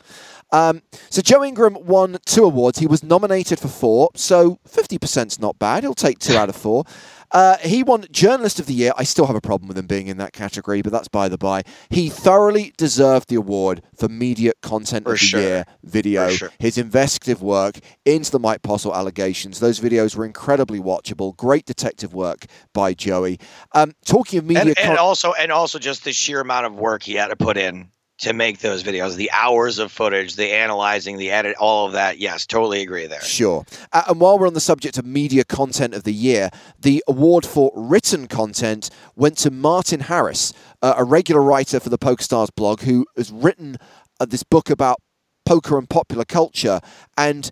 Um, so Joe Ingram won two awards. He was nominated for four, so 50%'s not bad. He'll take two out of four. Uh, he won Journalist of the Year. I still have a problem with him being in that category, but that's by the by. He thoroughly deserved the award for Media Content For of the sure. Year video. Sure. His investigative work into the Mike Postle allegations. Those videos were incredibly watchable. Great detective work by Joey. Um, talking of media and, and con- also and also just the sheer amount of work he had to put in to make those videos the hours of footage the analyzing the edit all of that. Yes totally agree there. Sure. Uh, and while we're on the subject of media content of the year, the award for written content went to Martin Harris, uh, a regular writer for the PokerStars blog who has written uh, this book about poker and popular culture. And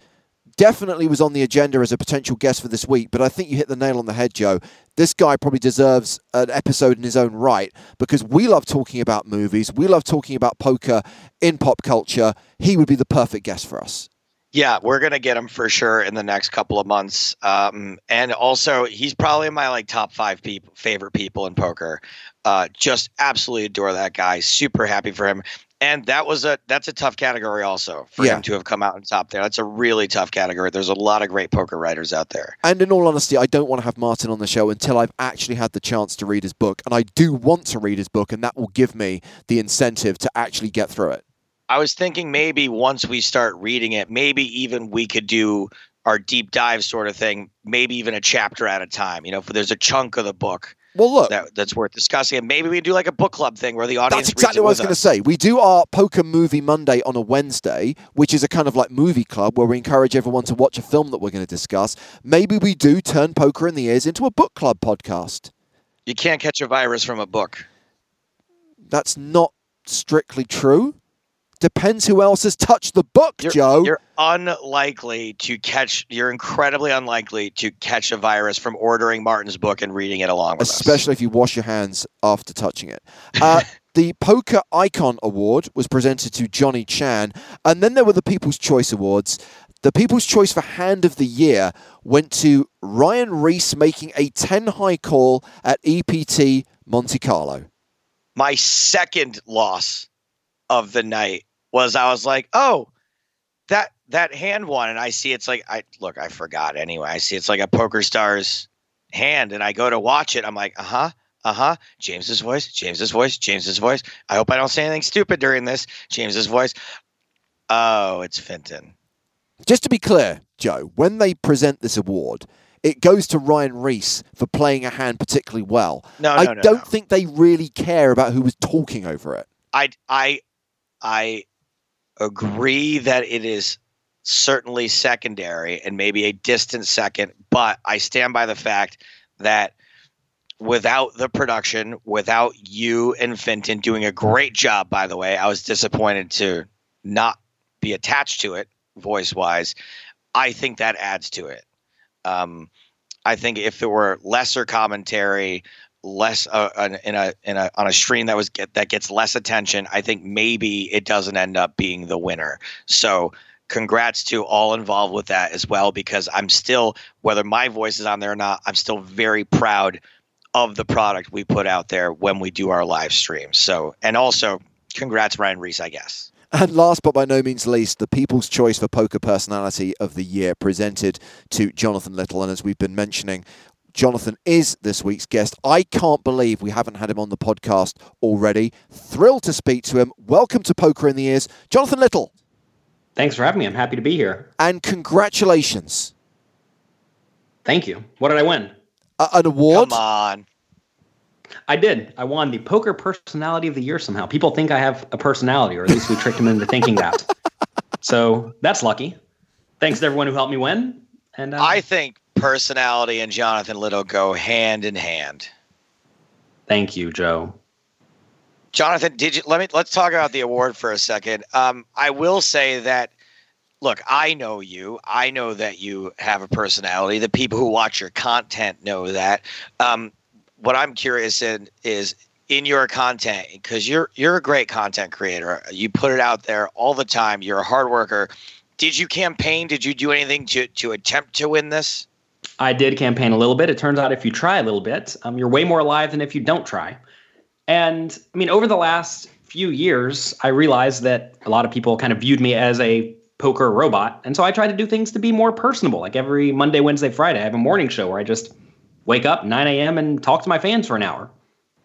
definitely was on the agenda as a potential guest for this week, but I think you hit the nail on the head, Joe. This guy probably deserves an episode in his own right because we love talking about movies, we love talking about poker in pop culture. He would be the perfect guest for us. Yeah, we're gonna get him for sure in the next couple of months. Um, and also, he's probably my like top five people, favorite people in poker. Uh, just absolutely adore that guy. Super happy for him. And that was a that's a tough category also for Yeah. him to have come out on top there. That's a really tough category. There's a lot of great poker writers out there. And in all honesty, I don't want to have Martin on the show until I've actually had the chance to read his book. And I do want to read his book, and that will give me the incentive to actually get through it. I was thinking maybe once we start reading it, maybe even we could do our deep dive sort of thing, maybe even a chapter at a time. You know, if there's a chunk of the book Well, look, that, that's worth discussing, and maybe we do like a book club thing where the audience That's exactly what I was going to say. We do our Poker Movie Monday on a Wednesday, which is a kind of like movie club where we encourage everyone to watch a film that we're going to discuss. Maybe we do turn Poker in the Ears into a book club podcast. You can't catch a virus from a book. That's not strictly true. Depends who else has touched the book, You're, Joe. you're unlikely to catch. You're incredibly unlikely to catch a virus from ordering Martin's book and reading it along with us. especially if you wash your hands after touching it. Uh, the Poker Icon Award was presented to Johnny Chan, and then there were the People's Choice Awards. The People's Choice for Hand of the Year went to Ryan Riess making a 10 high call at EPT Monte Carlo. my second loss of the night was I was like, oh, that that hand one, and I see it's like I look, I forgot anyway. I see it's like a PokerStars hand, and I go to watch it. I'm like, uh huh, uh huh. James's voice, James's voice, James's voice. I hope I don't say anything stupid during this. James's voice. Oh, it's Fenton. Just to be clear, Joe, when they present this award, it goes to Ryan Riess for playing a hand particularly well. No, I no, no, don't no. think they really care about who was talking over it. I I I agree that it is certainly secondary and maybe a distant second, but I stand by the fact that without the production, without you and Fenton doing a great job, by the way, I was disappointed to not be attached to it voice wise. I think that adds to it. Um, I think if there were lesser commentary, less uh, in a in a on a stream that was get that gets less attention, I think maybe it doesn't end up being the winner. So congrats to all involved with that as well because I'm still whether my voice is on there or not, I'm still very proud of the product we put out there when we do our live streams. So and also congrats Ryan Riess, I guess. And last but by no means least, the People's Choice for Poker Personality of the Year presented to Jonathan Little. And as we've been mentioning, Jonathan is this week's guest. I can't believe we haven't had him on the podcast already. Thrilled to speak to him. Welcome to Poker in the Ears, Jonathan Little. Thanks for having me. I'm happy to be here. And congratulations. Thank you. What did I win? Uh, an award. Come on. I did. I won the Poker Personality of the Year somehow. People think I have a personality, or at least we tricked them into thinking that. So that's lucky. Thanks to everyone who helped me win. And uh, I think personality and Jonathan Little go hand in hand. thank you, Joe. Jonathan, did you let me let's talk about the award for a second. Um, I will say that look, I know you. I know that you have a personality. The people who watch your content know that. Um, what I'm curious in is in your content because you're you're a great content creator. You put it out there all the time. You're a hard worker. Did you campaign? Did you do anything to to attempt to win this? I did campaign a little bit. It turns out if you try a little bit, um, you're way more alive than if you don't try. And I mean, over the last few years, I realized that a lot of people kind of viewed me as a poker robot. And so I tried to do things to be more personable. Like every Monday, Wednesday, Friday, I have a morning show where I just wake up 9 a.m. and talk to my fans for an hour.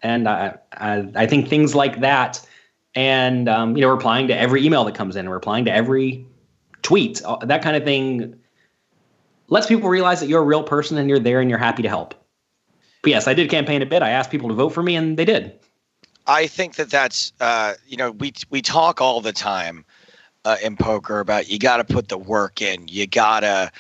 And I, I, I think things like that, and um, you know, replying to every email that comes in, replying to every tweet, uh, that kind of thing, lets people realize that you're a real person and you're there and you're happy to help. But yes, I did campaign a bit. I asked people to vote for me, and they did. I think that that's uh, you know we we talk all the time uh, in poker about you got to put the work in. You gotta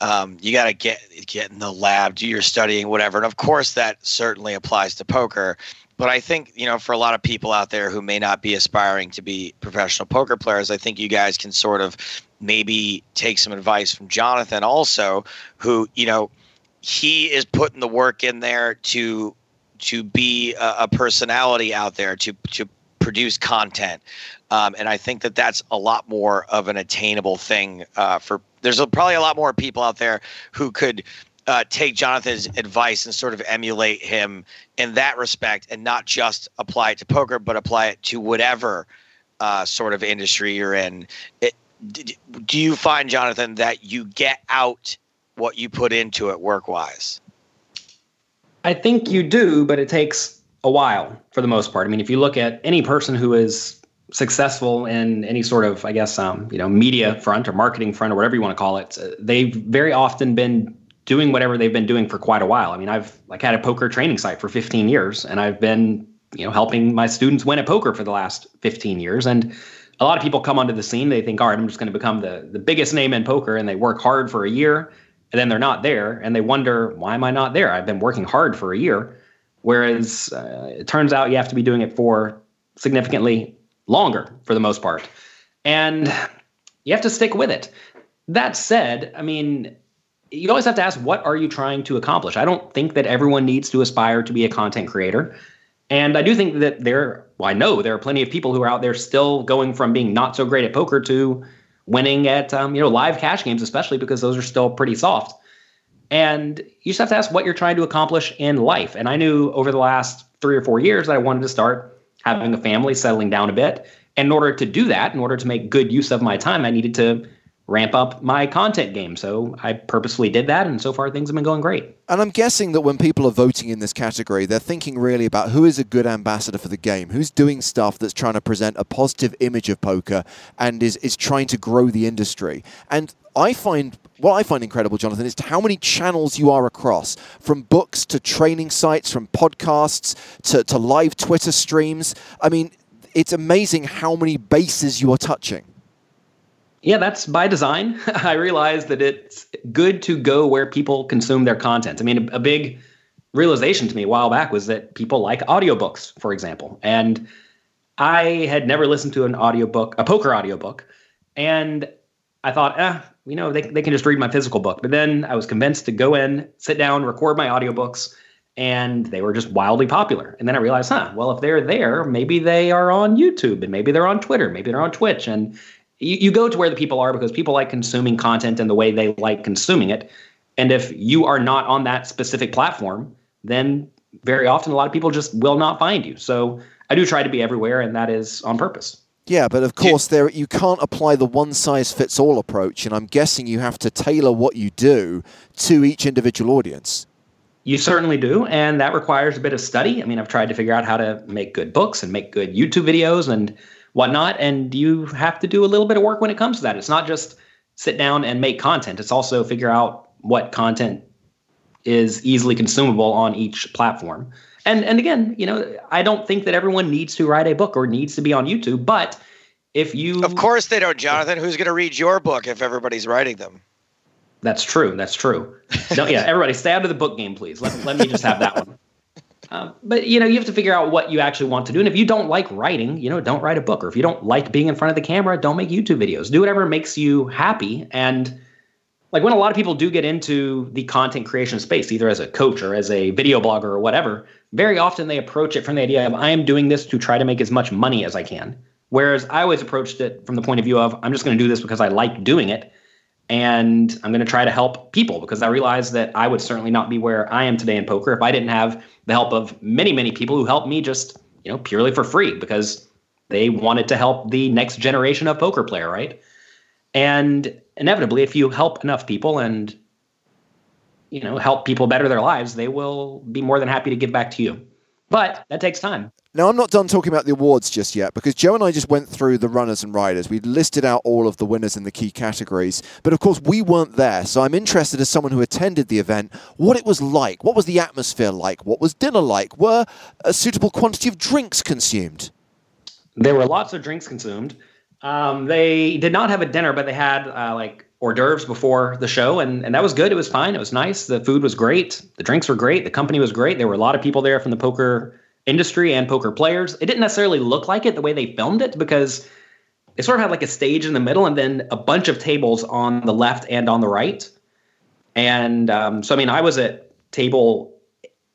um, you gotta get get in the lab, do your studying, whatever. And of course, that certainly applies to poker. But I think you know for a lot of people out there who may not be aspiring to be professional poker players, I think you guys can sort of maybe take some advice from Jonathan also, who you know he is putting the work in there to to be a, a personality out there to to produce content. Um, and I think that that's a lot more of an attainable thing uh, for. There's a, probably a lot more people out there who could uh, take Jonathan's advice and sort of emulate him in that respect, and not just apply it to poker, but apply it to whatever uh, sort of industry you're in. It, do you find, Jonathan, that you get out what you put into it work wise? I think you do, but it takes a while for the most part. I mean, if you look at any person who is successful in any sort of, I guess, um, you know, media front or marketing front or whatever you want to call it, uh, they've very often been doing whatever they've been doing for quite a while. I mean, I've like had a poker training site for 15 years, and I've been, you know, helping my students win at poker for the last 15 years, and a lot of people come onto the scene. They think, all right, I'm just going to become the the biggest name in poker, and they work hard for a year, and then they're not there, and they wonder, why am I not there? I've been working hard for a year. Whereas uh, it turns out you have to be doing it for significantly longer for the most part, and you have to stick with it. That said, I mean, you always have to ask, what are you trying to accomplish? I don't think that everyone needs to aspire to be a content creator. And I do think that there, well, I know there are plenty of people who are out there still going from being not so great at poker to winning at, um, you know, live cash games, especially because those are still pretty soft. And you just have to ask what you're trying to accomplish in life. And I knew over the last three or four years that I wanted to start having a family, settling down a bit. And in order to do that, in order to make good use of my time, I needed to ramp up my content game. So I purposefully did that, and so far things have been going great. And I'm guessing that when people are voting in this category, they're thinking really about who is a good ambassador for the game, who's doing stuff that's trying to present a positive image of poker and is, is trying to grow the industry. And I find what I find incredible, Jonathan, is how many channels you are across from books to training sites, from podcasts to, to live Twitter streams. I mean, it's amazing how many bases you are touching yeah, that's by design. I realize that it's good to go where people consume their content. I mean, a, big realization to me a while back was that people like audiobooks, for example. And I had never listened to an audiobook, a poker audiobook. And I thought, eh, you know, they, they can just read my physical book. But then I was convinced to go in, sit down, record my audiobooks, and they were just wildly popular. And then I realized, huh, well, if they're there, maybe they are on YouTube and maybe they're on Twitter, maybe they're on Twitch. And you, you go to where the people are because people like consuming content and the way they like consuming it. And if you are not on that specific platform, then very often a lot of people just will not find you. So I do try to be everywhere, and that is on purpose. Yeah, but of course, there you can't apply the one size fits all approach, and I'm guessing you have to tailor what you do to each individual audience. You certainly do, and that requires a bit of study. I mean, I've tried to figure out how to make good books and make good YouTube videos and whatnot. And you have to do a little bit of work when it comes to that. It's not just sit down and make content, it's also figure out what content is easily consumable on each platform. And and again, you know, I don't think that everyone needs to write a book or needs to be on YouTube, but if you Of course they don't, Jonathan. Who's going to read your book if everybody's writing them? That's true. That's true. No, yeah, everybody stay out of the book game, please. Let, let me just have that one. Um, but you know, you have to figure out what you actually want to do. And if you don't like writing, you know, don't write a book. Or if you don't like being in front of the camera, don't make YouTube videos. Do whatever makes you happy. And like when a lot of people do get into the content creation space, either as a coach or as a video blogger or whatever, very often they approach it from the idea of I am doing this to try to make as much money as I can. Whereas I always approached it from the point of view of I'm just going to do this because I like doing it and I'm going to try to help people because I realized that I would certainly not be where I am today in poker if I didn't have the help of many, many people who helped me just, you know, purely for free because they wanted to help the next generation of poker player, right? And inevitably, if you help enough people and you know help people better their lives, they will be more than happy to give back to you. But that takes time. Now, I'm not done talking about the awards just yet because Joe and I just went through the runners and riders. We listed out all of the winners in the key categories, but of course, we weren't there. So I'm interested as someone who attended the event what it was like. What was the atmosphere like? What was dinner like? Were a suitable quantity of drinks consumed? There were lots of drinks consumed. Um, they did not have a dinner, but they had uh, like hors d'oeuvres before the show, and, and that was good. It was fine. It was nice. The food was great. The drinks were great. The company was great. There were a lot of people there from the poker industry and poker players. It didn't necessarily look like it the way they filmed it because they sort of had like a stage in the middle and then a bunch of tables on the left and on the right. And um, so, I mean, I was at table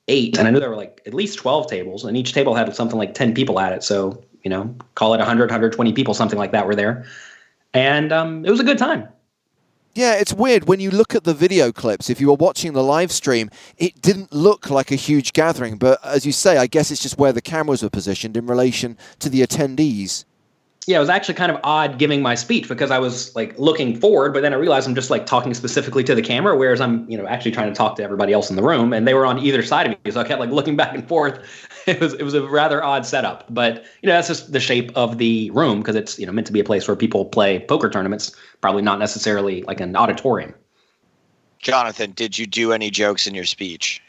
eight, and I knew there were like at least 12 tables, and each table had something like 10 people at it. So, you know, call it 100, 120 people, something like that were there. And um, it was a good time. Yeah, it's weird when you look at the video clips. If you were watching the live stream, it didn't look like a huge gathering. But as you say, I guess it's just where the cameras were positioned in relation to the attendees yeah, it was actually kind of odd giving my speech because I was like looking forward, but then I realized I'm just like talking specifically to the camera, whereas I'm, you know, actually trying to talk to everybody else in the room, and they were on either side of me, so I kept like looking back and forth. It was it was a rather odd setup, but you know that's just the shape of the room because it's you know meant to be a place where people play poker tournaments, probably not necessarily like an auditorium. Jonathan, did you do any jokes in your speech?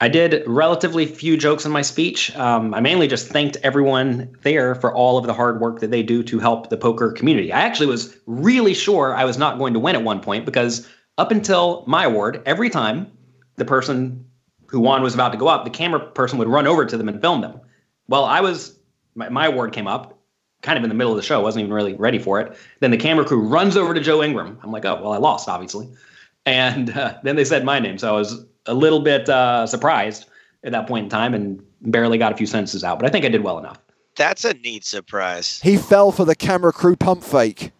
I did relatively few jokes in my speech. Um, I mainly just thanked everyone there for all of the hard work that they do to help the poker community. I actually was really sure I was not going to win at one point because up until my award, every time the person who won was about to go up, the camera person would run over to them and film them. Well, I was my, my award came up kind of in the middle of the show, wasn't even really ready for it. Then the camera crew runs over to Joe Ingram. I'm like, oh well, I lost obviously, and uh, then they said my name, so I was a little bit uh, surprised at that point in time and barely got a few sentences out, but I think I did well enough. That's a neat surprise. He fell for the camera crew pump fake.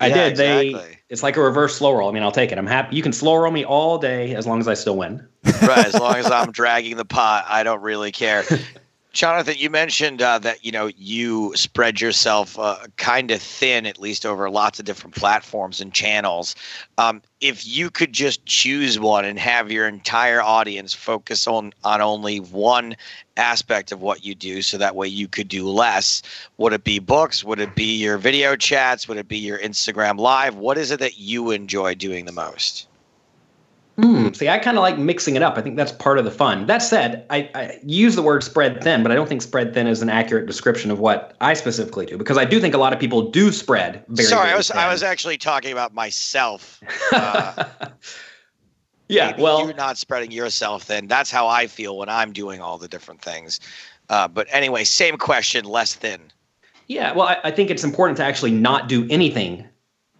I yeah, did. Exactly. They it's like a reverse slow roll. I mean, I'll take it. I'm happy. You can slow roll me all day as long as I still win. right, as long as I'm dragging the pot, I don't really care. Jonathan, you mentioned uh, that you know you spread yourself uh, kind of thin, at least over lots of different platforms and channels. Um, if you could just choose one and have your entire audience focus on on only one aspect of what you do, so that way you could do less, would it be books? Would it be your video chats? Would it be your Instagram live? What is it that you enjoy doing the most? Mm, see, I kind of like mixing it up. I think that's part of the fun. That said, I, I, use the word spread thin, but I don't think spread thin is an accurate description of what I specifically do because I do think a lot of people do spread very. Sorry, very I was thin. I was actually talking about myself. Uh, yeah, well, you're not spreading yourself thin. That's how I feel when I'm doing all the different things. Uh, but anyway, same question, less thin. Yeah, well, I, I think it's important to actually not do anything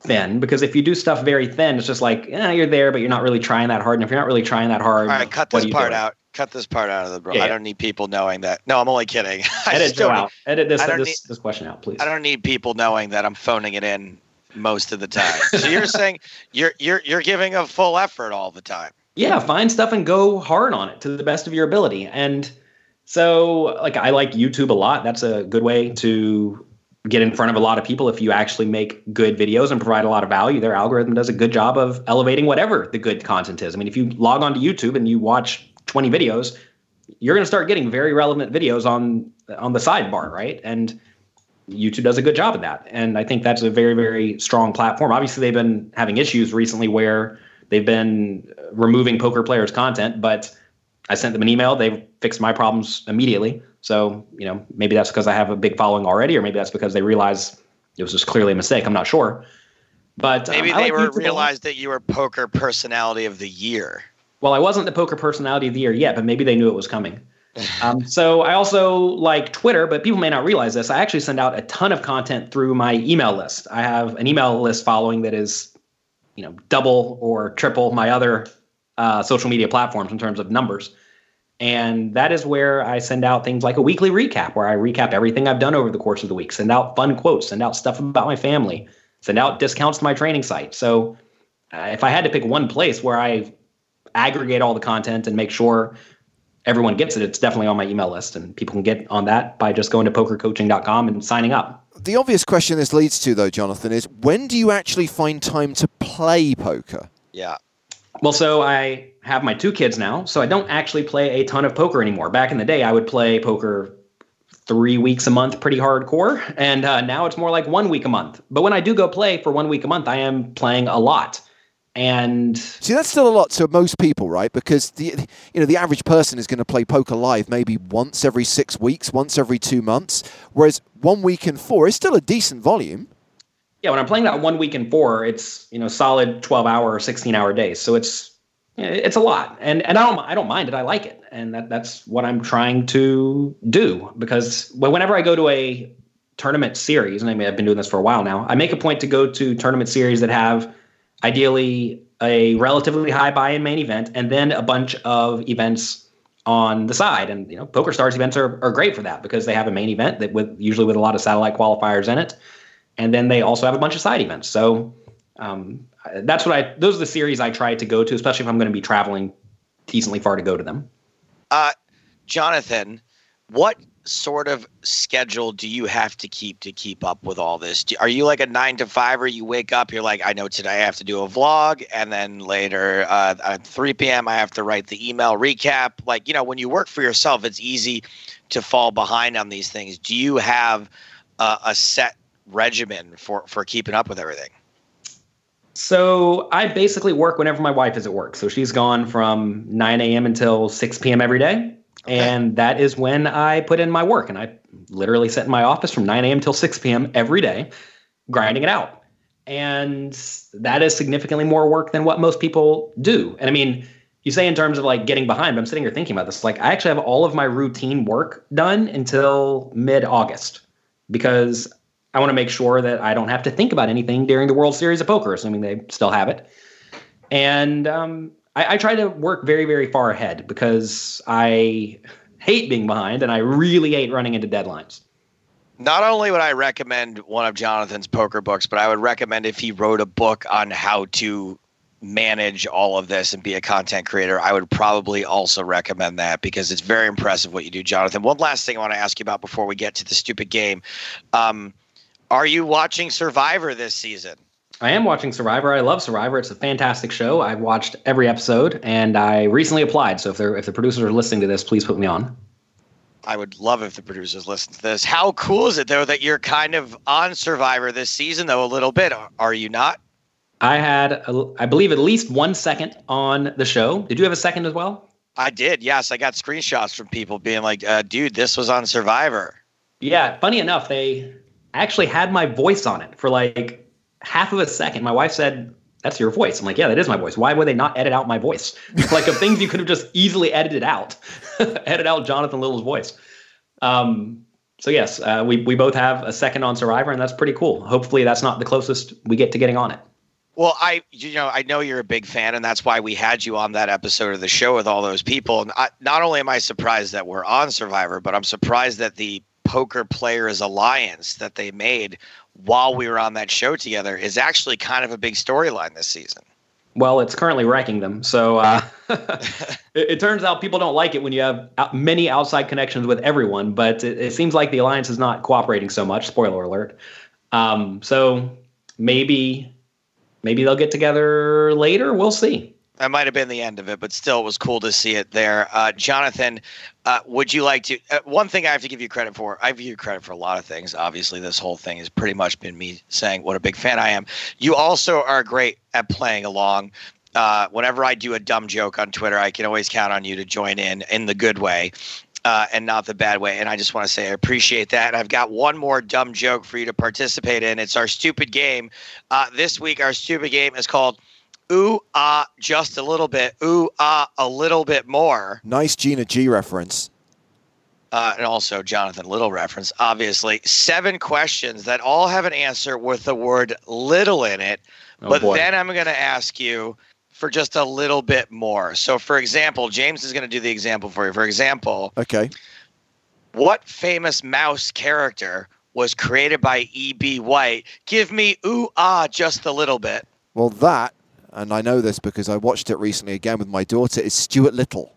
thin because if you do stuff very thin, it's just like eh, you're there, but you're not really trying that hard. And if you're not really trying that hard, all right, cut this part out. Cut this part out of the bro. Yeah, I don't need people knowing that. No, I'm only kidding. Edit Joe out. Edit this this, need, this question out, please. I don't need people knowing that I'm phoning it in most of the time. so you're saying you're you're you're giving a full effort all the time. Yeah, find stuff and go hard on it to the best of your ability. And so like I like YouTube a lot. That's a good way to get in front of a lot of people if you actually make good videos and provide a lot of value. Their algorithm does a good job of elevating whatever the good content is. I mean if you log on to youtube and you watch 20 videos you're going to start getting very relevant videos on on the sidebar right? And youtube does a good job of that. And i think that's a very very strong platform. Obviously they've been having issues recently where they've been removing poker players content but i sent them an email. They fixed my problems immediately so, you know, maybe that's because I have a big following already, or maybe that's because they realize it was just clearly a mistake. I'm not sure. But maybe um, they like were realized that you were poker personality of the year. Well, I wasn't the poker personality of the year yet, but maybe they knew it was coming. um, so I also like Twitter, but people may not realize this. I actually send out a ton of content through my email list. I have an email list following that is, you know, double or triple my other uh, social media platforms in terms of numbers. And that is where I send out things like a weekly recap, where I recap everything I've done over the course of the week, send out fun quotes, send out stuff about my family, send out discounts to my training site. So uh, if I had to pick one place where I aggregate all the content and make sure everyone gets it, it's definitely on my email list. And people can get on that by just going to pokercoaching.com and signing up. The obvious question this leads to, though, Jonathan, is when do you actually find time to play poker? Yeah. Well, so I have my two kids now, so I don't actually play a ton of poker anymore. Back in the day, I would play poker three weeks a month, pretty hardcore, and uh, now it's more like one week a month. But when I do go play for one week a month, I am playing a lot. And see, that's still a lot to most people, right? Because the you know the average person is going to play poker live maybe once every six weeks, once every two months, whereas one week in four is still a decent volume yeah, when I'm playing that one week in four, it's you know solid 12 hour or 16 hour days. So it's it's a lot, and and I don't I don't mind it. I like it, and that that's what I'm trying to do because whenever I go to a tournament series, and I mean I've been doing this for a while now, I make a point to go to tournament series that have ideally a relatively high buy-in main event, and then a bunch of events on the side. And you know, PokerStars events are, are great for that because they have a main event that with usually with a lot of satellite qualifiers in it, and then they also have a bunch of side events. So um, that's what I. Those are the series I try to go to, especially if I'm going to be traveling decently far to go to them. Uh, Jonathan, what sort of schedule do you have to keep to keep up with all this? Do, are you like a nine to five, or you wake up, you're like, I know today I have to do a vlog, and then later uh, at 3 p.m. I have to write the email recap. Like, you know, when you work for yourself, it's easy to fall behind on these things. Do you have uh, a set regimen for for keeping up with everything? So I basically work whenever my wife is at work. So she's gone from 9 a.m. until 6 p.m. every day. Okay. And that is when I put in my work. And I literally sit in my office from 9 a.m. till 6 p.m. every day, grinding it out. And that is significantly more work than what most people do. And I mean, you say in terms of like getting behind, but I'm sitting here thinking about this. Like, I actually have all of my routine work done until mid August because I want to make sure that I don't have to think about anything during the World Series of Poker, assuming they still have it. And um, I, I try to work very, very far ahead because I hate being behind and I really hate running into deadlines. Not only would I recommend one of Jonathan's poker books, but I would recommend if he wrote a book on how to manage all of this and be a content creator, I would probably also recommend that because it's very impressive what you do, Jonathan. One last thing I want to ask you about before we get to the stupid game. Um, are you watching Survivor this season? I am watching Survivor. I love Survivor. It's a fantastic show. I've watched every episode, and I recently applied. So if they're if the producers are listening to this, please put me on. I would love if the producers listen to this. How cool is it though that you're kind of on Survivor this season though a little bit? Are you not? I had, I believe, at least one second on the show. Did you have a second as well? I did. Yes, I got screenshots from people being like, uh, "Dude, this was on Survivor." Yeah, funny enough, they actually had my voice on it for like half of a second, my wife said, That's your voice. I'm like, Yeah, that is my voice. Why would they not edit out my voice? like, of things you could have just easily edited out, edit out Jonathan Little's voice. Um, so, yes, uh, we, we both have a second on Survivor, and that's pretty cool. Hopefully, that's not the closest we get to getting on it. Well, I you know I know you're a big fan, and that's why we had you on that episode of the show with all those people. And I, not only am I surprised that we're on Survivor, but I'm surprised that the Poker Players Alliance that they made while we were on that show together is actually kind of a big storyline this season. Well, it's currently wrecking them. So uh, it, it, turns out people don't like it when you have many outside connections with everyone, but it, it seems like the alliance is not cooperating so much. Spoiler alert. Um, so maybe maybe they'll get together later. We'll see. That might have been the end of it, but still, it was cool to see it there. Uh, Jonathan, uh, would you like to? Uh, one thing I have to give you credit for. I give you credit for a lot of things. Obviously, this whole thing has pretty much been me saying what a big fan I am. You also are great at playing along. Uh, whenever I do a dumb joke on Twitter, I can always count on you to join in in the good way. Uh, and not the bad way. And I just want to say I appreciate that. And I've got one more dumb joke for you to participate in. It's our stupid game. Uh, this week, our stupid game is called ooh ah just a little bit, ooh ah a little bit more. Nice Gina G reference. Uh, and also Jonathan Little reference, obviously. Seven questions that all have an answer with the word little in it. Oh, but boy. then I'm going to ask you for just a little bit more. So, for example, James is going to do the example for you. For example, okay. What famous mouse character was created by E.B. White? Give me ooh ah just a little bit. Well, that and I know this because I watched it recently again with my daughter, is Stuart Little.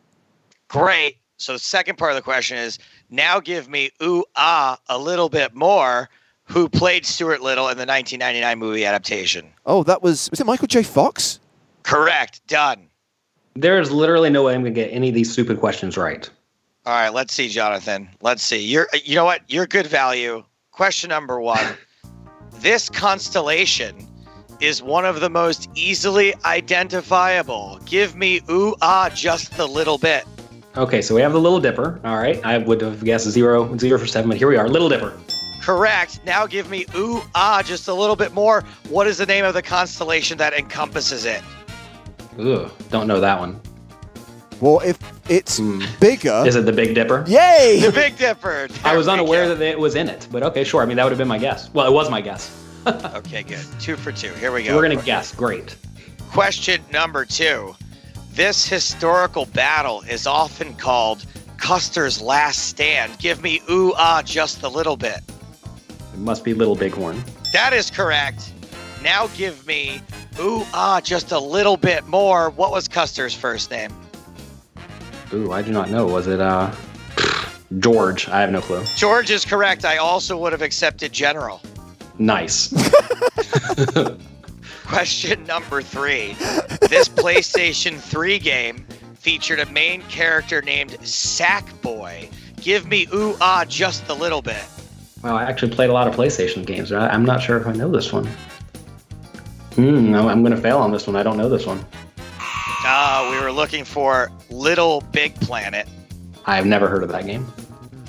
Great. So the second part of the question is now give me ooh ah a little bit more. Who played Stuart Little in the 1999 movie adaptation? Oh, that was was it Michael J. Fox? Correct. Done. There is literally no way I'm going to get any of these stupid questions right. All right, let's see, Jonathan. Let's see. You're you know what? You're good value. Question number one. this constellation is one of the most easily identifiable. Give me ooh ah just a little bit. Okay, so we have the Little Dipper. All right, I would have guessed zero, zero for seven, but here we are, Little Dipper. Correct. Now give me ooh ah just a little bit more. What is the name of the constellation that encompasses it? Ugh, don't know that one. Well, if it's Hmm. bigger, Is it the Big Dipper? yay! The Big Dipper. I was unaware that it was in it, but okay, sure. I mean, that would have been my guess. Well, it was my guess. Okay, good. Two for two. Here we go. We're gonna guess. Great. Question number two. This historical battle is often called Custer's Last Stand. Give me ooh ah just a little bit. It must be Little Bighorn. That is correct. Now give me ooh ah just a little bit more. What was Custer's first name? Ooh, I do not know. Was it uh George? I have no clue. George is correct. I also would have accepted General. Nice. Question number three. This PlayStation 3 game featured a main character named Sackboy. Give me ooh ah just a little bit. Wow, I actually played a lot of PlayStation games. I- I'm not sure if I know this one. Hmm, no, I'm gonna fail on this one. I don't know this one. Ah, we were looking for Little Big Planet. I've never heard of that game.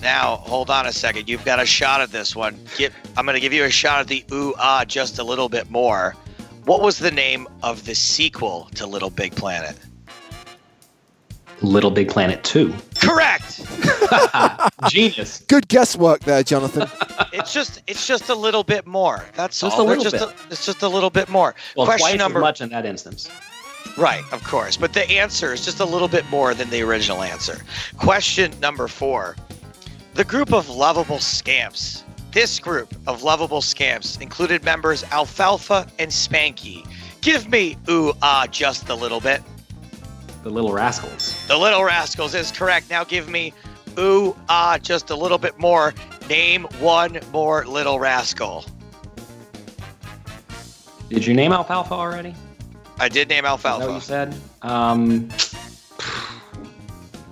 Now, hold on a second. You've got a shot at this one. Get, I'm going to give you a shot at the ooh ah just a little bit more. What was the name of the sequel to Little Big Planet? Little Big Planet 2. Correct. Genius. Good guesswork there, Jonathan. It's just it's just a little bit more. That's Just all. a little just bit. A, it's just a little bit more. Well, Question twice number as much in that instance. Right, of course. But the answer is just a little bit more than the original answer. Question number four. The group of lovable scamps. This group of lovable scamps included members Alfalfa and Spanky. Give me ooh ah just a little bit. The Little Rascals. The Little Rascals is correct. Now give me ooh ah just a little bit more. Name one more Little Rascal. Did you name Alfalfa already? I did name that what you said? Um,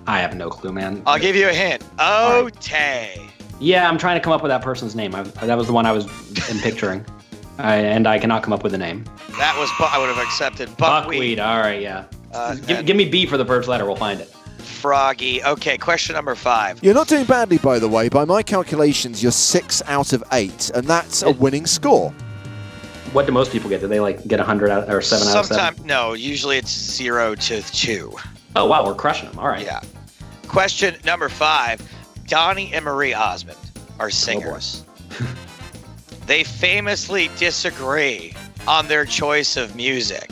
I have no clue, man. I'll give you a hint. All Otay. Yeah, I'm trying to come up with that person's name. I, that was the one I was in picturing, I, and I cannot come up with a name. That was I would have accepted buckwheat. Buckwheat. All right, yeah. Uh, give, give me B for the first letter. We'll find it. Froggy. Okay, question number five. You're not doing badly, by the way. By my calculations, you're six out of eight, and that's a winning score. What do most people get? Do they like get 100 out or 7 out of 7? Sometime no, usually it's zero to two. Oh, wow, we're crushing them. All right. Yeah. Question number five. Donnie and Marie Osmond are singers. they famously disagree on their choice of music.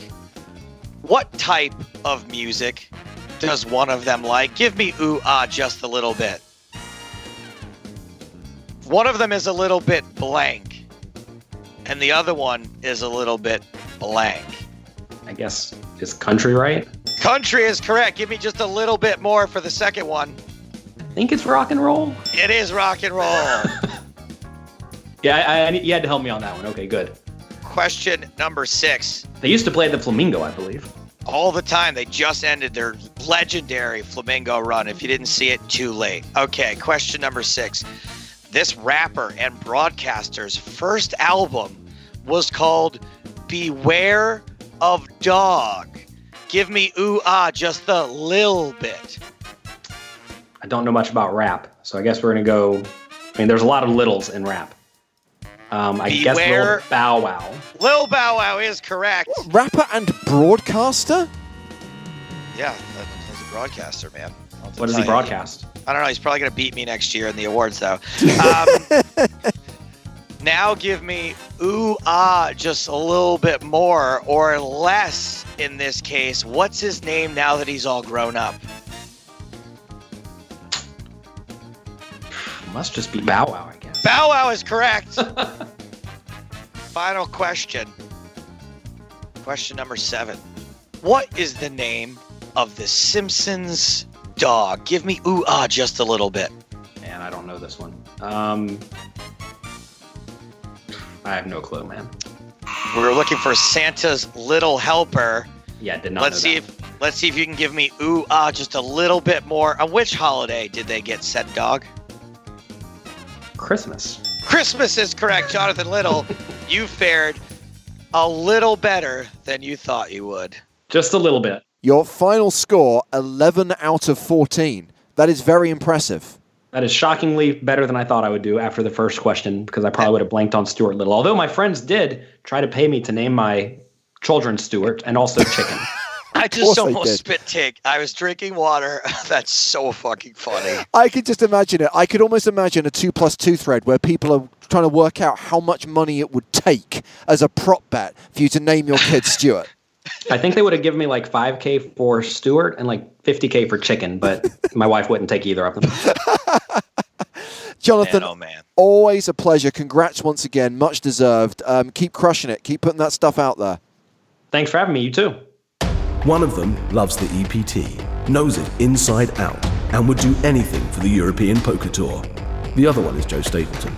What type of music does one of them like? Give me ooh ah just a little bit. One of them is a little bit blank, and the other one is a little bit blank. I guess is country right? Country is correct. Give me just a little bit more for the second one. I think it's rock and roll. It is rock and roll. Yeah, I, I, you had to help me on that one. Okay, good. Question number six. They used to play the Flamingo, I believe. All the time, they just ended their legendary Flamingo run. If you didn't see it, too late. Okay, question number six. This rapper and broadcaster's first album was called Beware of Dog. Give me ooh ah just a little bit. I don't know much about rap, so I guess we're gonna go. I mean, there's a lot of littles in rap. Um, I guess Beware- Lil Bow Wow. Lil Bow Wow is correct. Rapper and broadcaster? Yeah, he's a broadcaster, man. What does he broadcast? I don't know. He's probably going to beat me next year in the awards, though. Um, now give me ooh ah just a little bit more or less in this case. What's his name now that he's all grown up? Must just be Bow Wow, I guess. Bow Wow is correct. Final question. Question number seven. What is the name of the Simpsons dog? Give me ooh ah just a little bit. Man, I don't know this one. Um, I have no clue, man. We were looking for Santa's little helper. Yeah, did not. Let's know see that. if let's see if you can give me ooh ah just a little bit more. On which holiday did they get said dog? Christmas. Christmas is correct, Jonathan Little. you fared a little better than you thought you would. Just a little bit. Your final score, 11 out of 14. That is very impressive. That is shockingly better than I thought I would do after the first question because I probably would have blanked on Stuart Little. Although my friends did try to pay me to name my children Stuart and also Chicken. I I just they almost did. spit take. I was drinking water. That's so fucking funny. I could just imagine it. I could almost imagine a two plus two thread where people are trying to work out how much money it would take as a prop bet for you to name your kid Stuart. I think they would have given me like 5K for Stuart and like 50K for chicken, but my wife wouldn't take either of them. Jonathan, Man, oh man. always a pleasure. Congrats once again. Much deserved. Um, keep crushing it. Keep putting that stuff out there. Thanks for having me. You too. One of them loves the EPT, knows it inside out, and would do anything for the European Poker Tour. The other one is Joe Stapleton.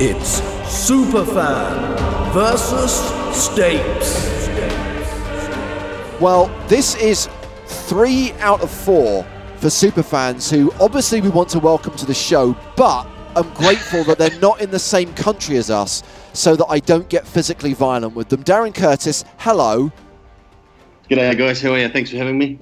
It's Superfan versus Stapes. Well, this is three out of four for superfans who obviously we want to welcome to the show, but I'm grateful that they're not in the same country as us so that I don't get physically violent with them. Darren Curtis, hello. G'day, guys. How are you? Thanks for having me.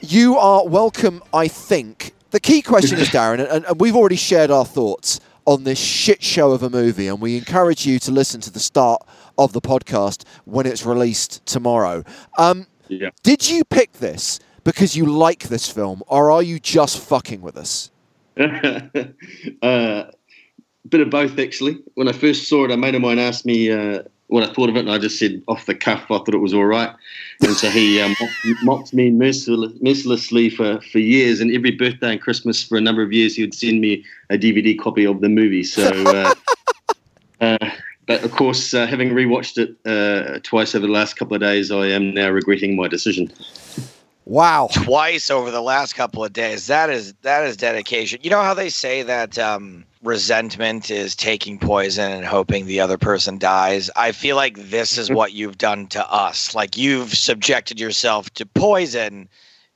You are welcome, I think. The key question is, Darren, and, and we've already shared our thoughts on this shit show of a movie, and we encourage you to listen to the start of the podcast when it's released tomorrow. Um, Yeah. Did you pick this because you like this film, or are you just fucking with us? uh, bit of both, actually. When I first saw it, a mate of mine asked me uh, what I thought of it, and I just said off the cuff, I thought it was all right. And so he um, mocked, me mercil- mercilessly for, for years, and every birthday and Christmas for a number of years, he would send me a DVD copy of the movie. So. Uh, uh, but of course, uh, having rewatched it uh, twice over the last couple of days, I am now regretting my decision. Wow. Twice over the last couple of days. That is that is dedication. You know how they say that um, resentment is taking poison and hoping the other person dies. I feel like this is what you've done to us. Like you've subjected yourself to poison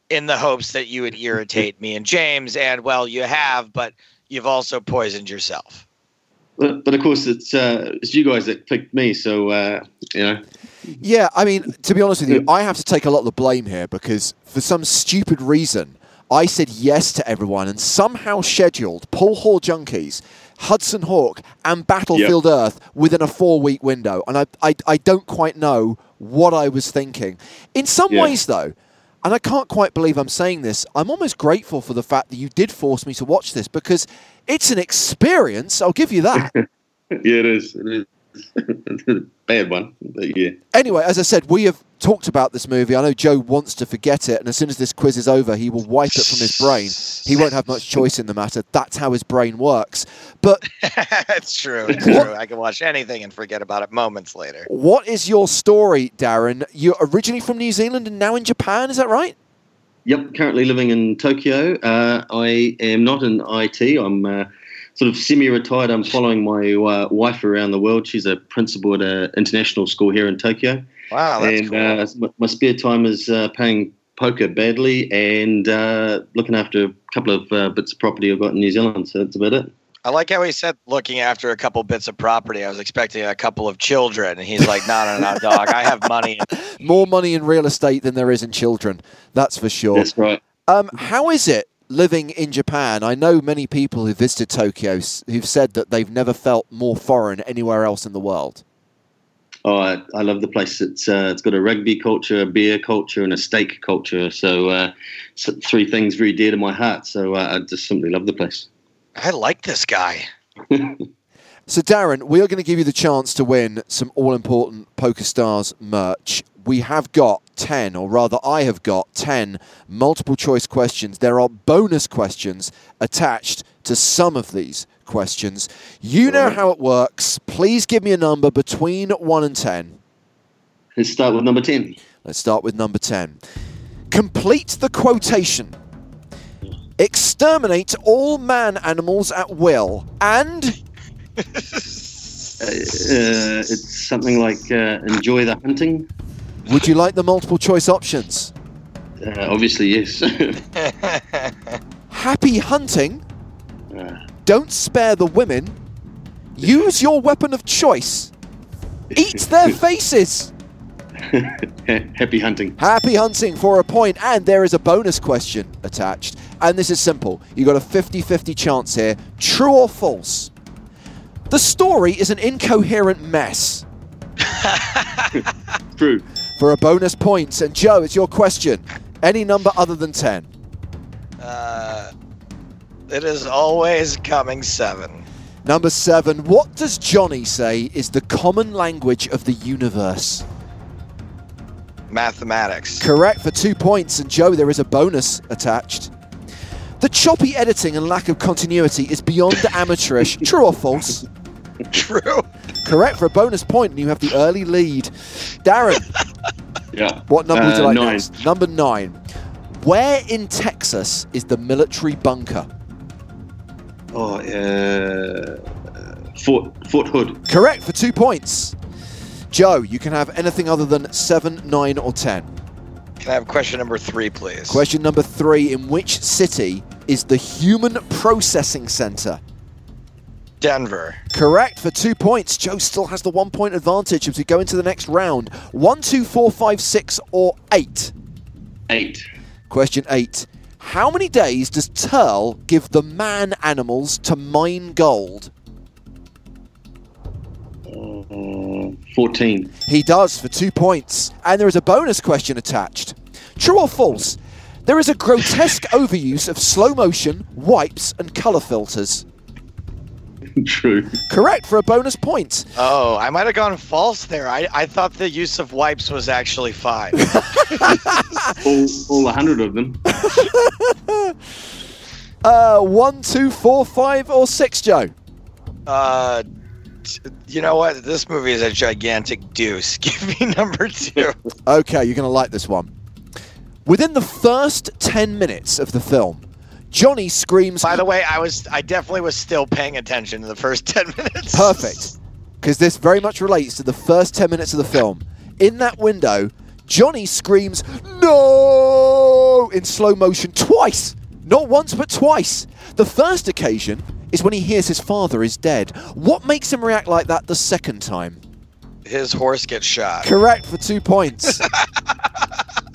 in the hopes that you would irritate me and James, and well, you have, but you've also poisoned yourself. But, but of course, it's uh, it's you guys that picked me, so uh, you know. Yeah, I mean, to be honest with you, I have to take a lot of the blame here because for some stupid reason, I said yes to everyone and somehow scheduled Poolhall Junkies, Hudson Hawk, and Battlefield Earth within a four week window. And I, I, I don't quite know what I was thinking. In some Yeah. ways, though, and I can't quite believe I'm saying this, I'm almost grateful for the fact that you did force me to watch this because it's an experience. I'll give you that. Yeah, it is. It is. Bad one, but yeah. Anyway, as I said, we have talked about this movie. I know Joe wants to forget it, and as soon as this quiz is over, he will wipe it from his brain. He won't have much choice in the matter. That's how his brain works. But it's true. It's true. I can watch anything and forget about it moments later. what is your story, Darren? You're originally from New Zealand and now in Japan, is that right? Yep, currently living in Tokyo. Uh, I am not in IT. I'm uh, sort of semi-retired. I'm following my uh, wife around the world. She's a principal at an international school here in Tokyo. Wow, that's and cool. uh, my- my spare time is uh, playing poker badly and uh, looking after a couple of uh, bits of property I've got in New Zealand. So that's about it. I like how he said looking after a couple bits of property. I was expecting a couple of children. And he's like, no, no, no, dog. I have money. More money in real estate than there is in children, that's for sure. That's right. Um, how is it living in Japan? I know many people who visited Tokyo who've said that they've never felt more foreign anywhere else in the world. Oh, I, I love the place. It's uh, it's got a rugby culture, a beer culture, and a steak culture. So, uh, so three things very dear to my heart. So uh, I just simply love the place. I like this guy. So, Darren, we are going to give you the chance to win some all important PokerStars merch. We have got 10, or rather, I have got 10 multiple choice questions. There are bonus questions attached to some of these questions. You know how it works. Please give me a number between 1 and 10. Let's start with number ten. Let's start with number 10. Complete the quotation. Exterminate all man animals at will and Uh, uh, it's something like uh, enjoy the hunting. Would you like the multiple choice options? Uh, obviously, yes. Happy hunting. Uh, Don't spare the women. Use your weapon of choice. Eat their faces. happy hunting. Happy hunting for a point, and there is a bonus question attached. And this is simple. You've got a 50 50 chance here. True or false? The story is an incoherent mess. True. For a bonus point. And Joe, it's your question. Any number other than 10? Uh, it is always coming seven. Number seven. What does Johnny say is the common language of the universe? Mathematics. Correct for two points. And Joe, there is a bonus attached. The choppy editing and lack of continuity is beyond amateurish. True or false? True. Correct for a bonus point, and you have the early lead. Darren, Yeah. what number would you Uh, like nine. next? Number nine. Where in Texas is the military bunker? Oh, uh, Fort Fort Hood. Correct for two points. Joe, you can have anything other than seven, nine, or ten. Can I have question number three, please? Question number three In which city is the Human Processing Center? Denver. Correct for two points. Joe still has the one point advantage as we go into the next round. One, two, four, five, six, or eight. Eight. Question eight. How many days does Terl give the man animals to mine gold? Uh, Fourteen. He does for two points. And there is a bonus question attached. True or false? There is a grotesque overuse of slow motion, wipes, and colour filters. True. Correct for a bonus point. Oh, I might have gone false there. I, I thought the use of wipes was actually five. All all a hundred of them. Uh, one, two, four, five, or six, Joe? uh, t- you know what? This movie is a gigantic deuce. Give me number two. Okay, you're going to like this one. Within the first 10 minutes of the film, Johnny screams. By the way, I was I definitely was still paying attention in the first ten minutes. Perfect. Because this very much relates to the first 10 minutes of the film. In that window, Johnny screams, No! in slow motion twice. Not once, but twice. The first occasion is when he hears his father is dead. What makes him react like that the second time? His horse gets shot. Correct for two points.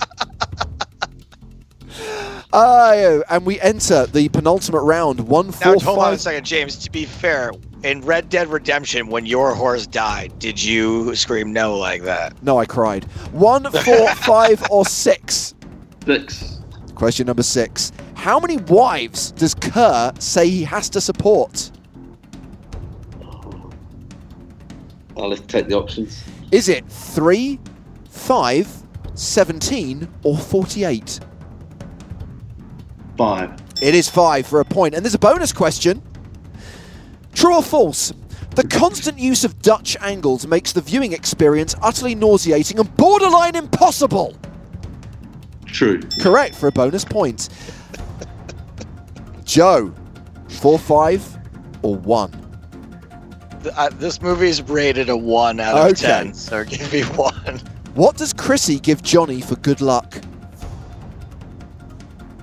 Uh, and we enter the penultimate round. One, Now, four, hold on a five. second, James. To be fair, in Red Dead Redemption, when your horse died, did you scream no like that? No, I cried. One, four, five, or six. Six. Question number six. How many wives does Ker say he has to support? Let's take the options. Is it three, five, 17, or 48? Five. It is five for a point. And there's a bonus question. True or false? The constant use of Dutch angles makes the viewing experience utterly nauseating and borderline impossible. True. Correct for a bonus point. Joe, four, five, or one? Uh, this movie is rated a one out of Okay. ten, so give me one. What does Chrissy give Johnny for good luck?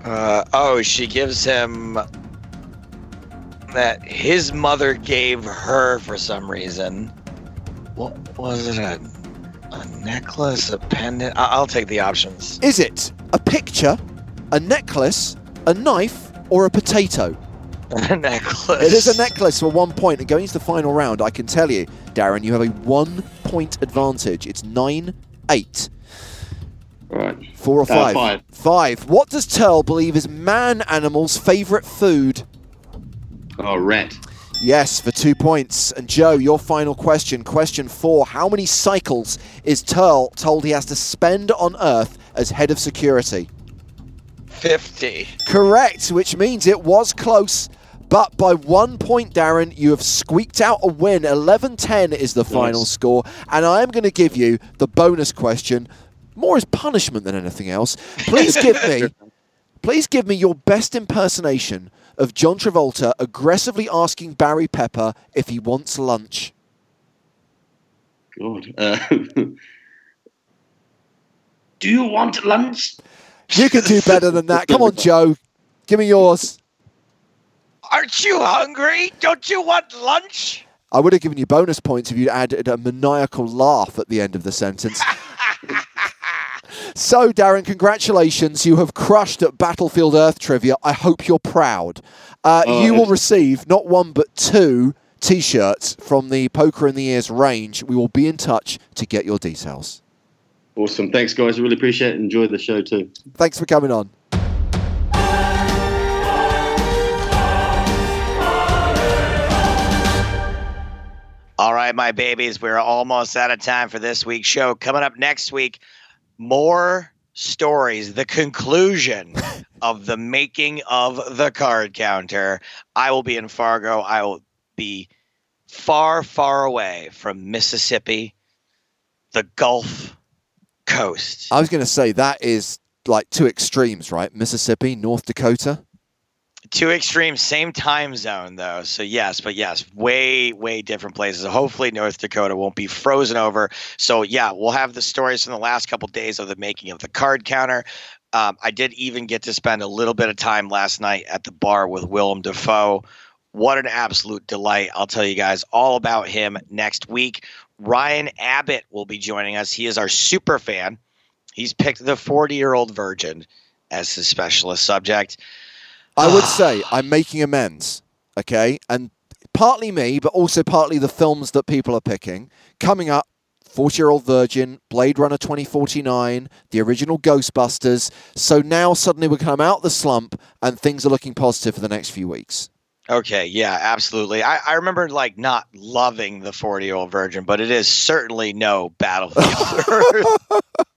Uh, oh, she gives him that his mother gave her for some reason. What was it? A, a necklace, a pendant? I- I'll take the options. Is it a picture, a necklace, a knife, or a potato? a necklace. It is a necklace for one point. And going into the final round, I can tell you, Darren, you have a one point advantage. It's 9 8. Right. Four or Uh, five? five. Five. What does Terl believe is man animal's favourite food? Oh, rat. Yes, for two points. And Joe, your final question. Question four. How many cycles is Terl told he has to spend on Earth as head of security? Fifty. Correct, which means it was close. But by one point, Darren, you have squeaked out a win. 11 10 is the final Yes. score. And I am going to give you the bonus question, more as punishment than anything else. Please give me. Please give me your best impersonation of John Travolta aggressively asking Barry Pepper if he wants lunch. God. Uh, do you want lunch? You can do better than that. Come on, Joe. Give me yours. Aren't you hungry? Don't you want lunch? I would have given you bonus points if you'd added a maniacal laugh at the end of the sentence. so, Darren, congratulations. You have crushed at Battlefield Earth trivia. I hope you're proud. Uh, Oh, you will receive not one but two t shirts from the Poker in the Ears range. We will be in touch to get your details. Awesome. Thanks, guys. I really appreciate it. Enjoy the show too. Thanks for coming on. All right, my babies, we're almost out of time for this week's show. Coming up next week, more stories, the conclusion of the making of the card counter. I will be in Fargo. I will be far, far away from Mississippi, the Gulf Coast. I was going to say that is like two extremes, right? Mississippi, North Dakota. Two extremes, same time zone though. So yes, but yes, way, way different places. Hopefully North Dakota won't be frozen over. So yeah, we'll have the stories from the last couple days of the making of the card counter. Um, I did even get to spend a little bit of time last night at the bar with Willem Dafoe. What an absolute delight. I'll tell you guys all about him next week. Ryan Abbott will be joining us. He is our super fan. He's picked the 40 year old virgin as his specialist subject. I would ah. say I'm making amends, okay? And partly me, but also partly the films that people are picking. Coming up, 40 Year Old Virgin, Blade Runner 2049, the original Ghostbusters. So now suddenly we come out the slump and things are looking positive for the next few weeks. Okay, yeah, absolutely. I, I remember like not loving the 40 year old virgin, but it is certainly no battlefield.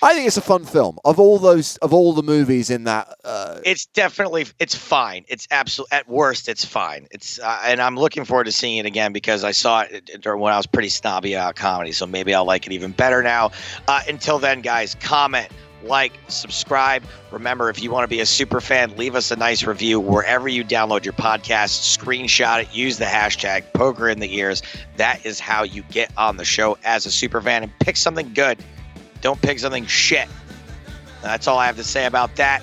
I think it's a fun film. Of all those, of all the movies in that, uh, it's definitely it's fine. It's absolute at worst, it's fine. It's uh, and I'm looking forward to seeing it again because I saw it when I was pretty snobby about comedy. So maybe I'll like it even better now. Uh, until then, guys, comment. Like, subscribe. Remember, if you want to be a super fan, leave us a nice review wherever you download your podcast. Screenshot it. Use the hashtag poker in the ears. That is how you get on the show as a super fan and pick something good. Don't pick something shit. That's all I have to say about that.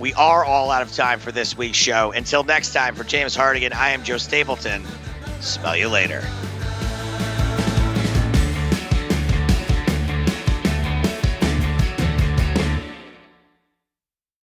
We are all out of time for this week's show. Until next time, for James Hartigan, I am Joe Stapleton. Smell you later.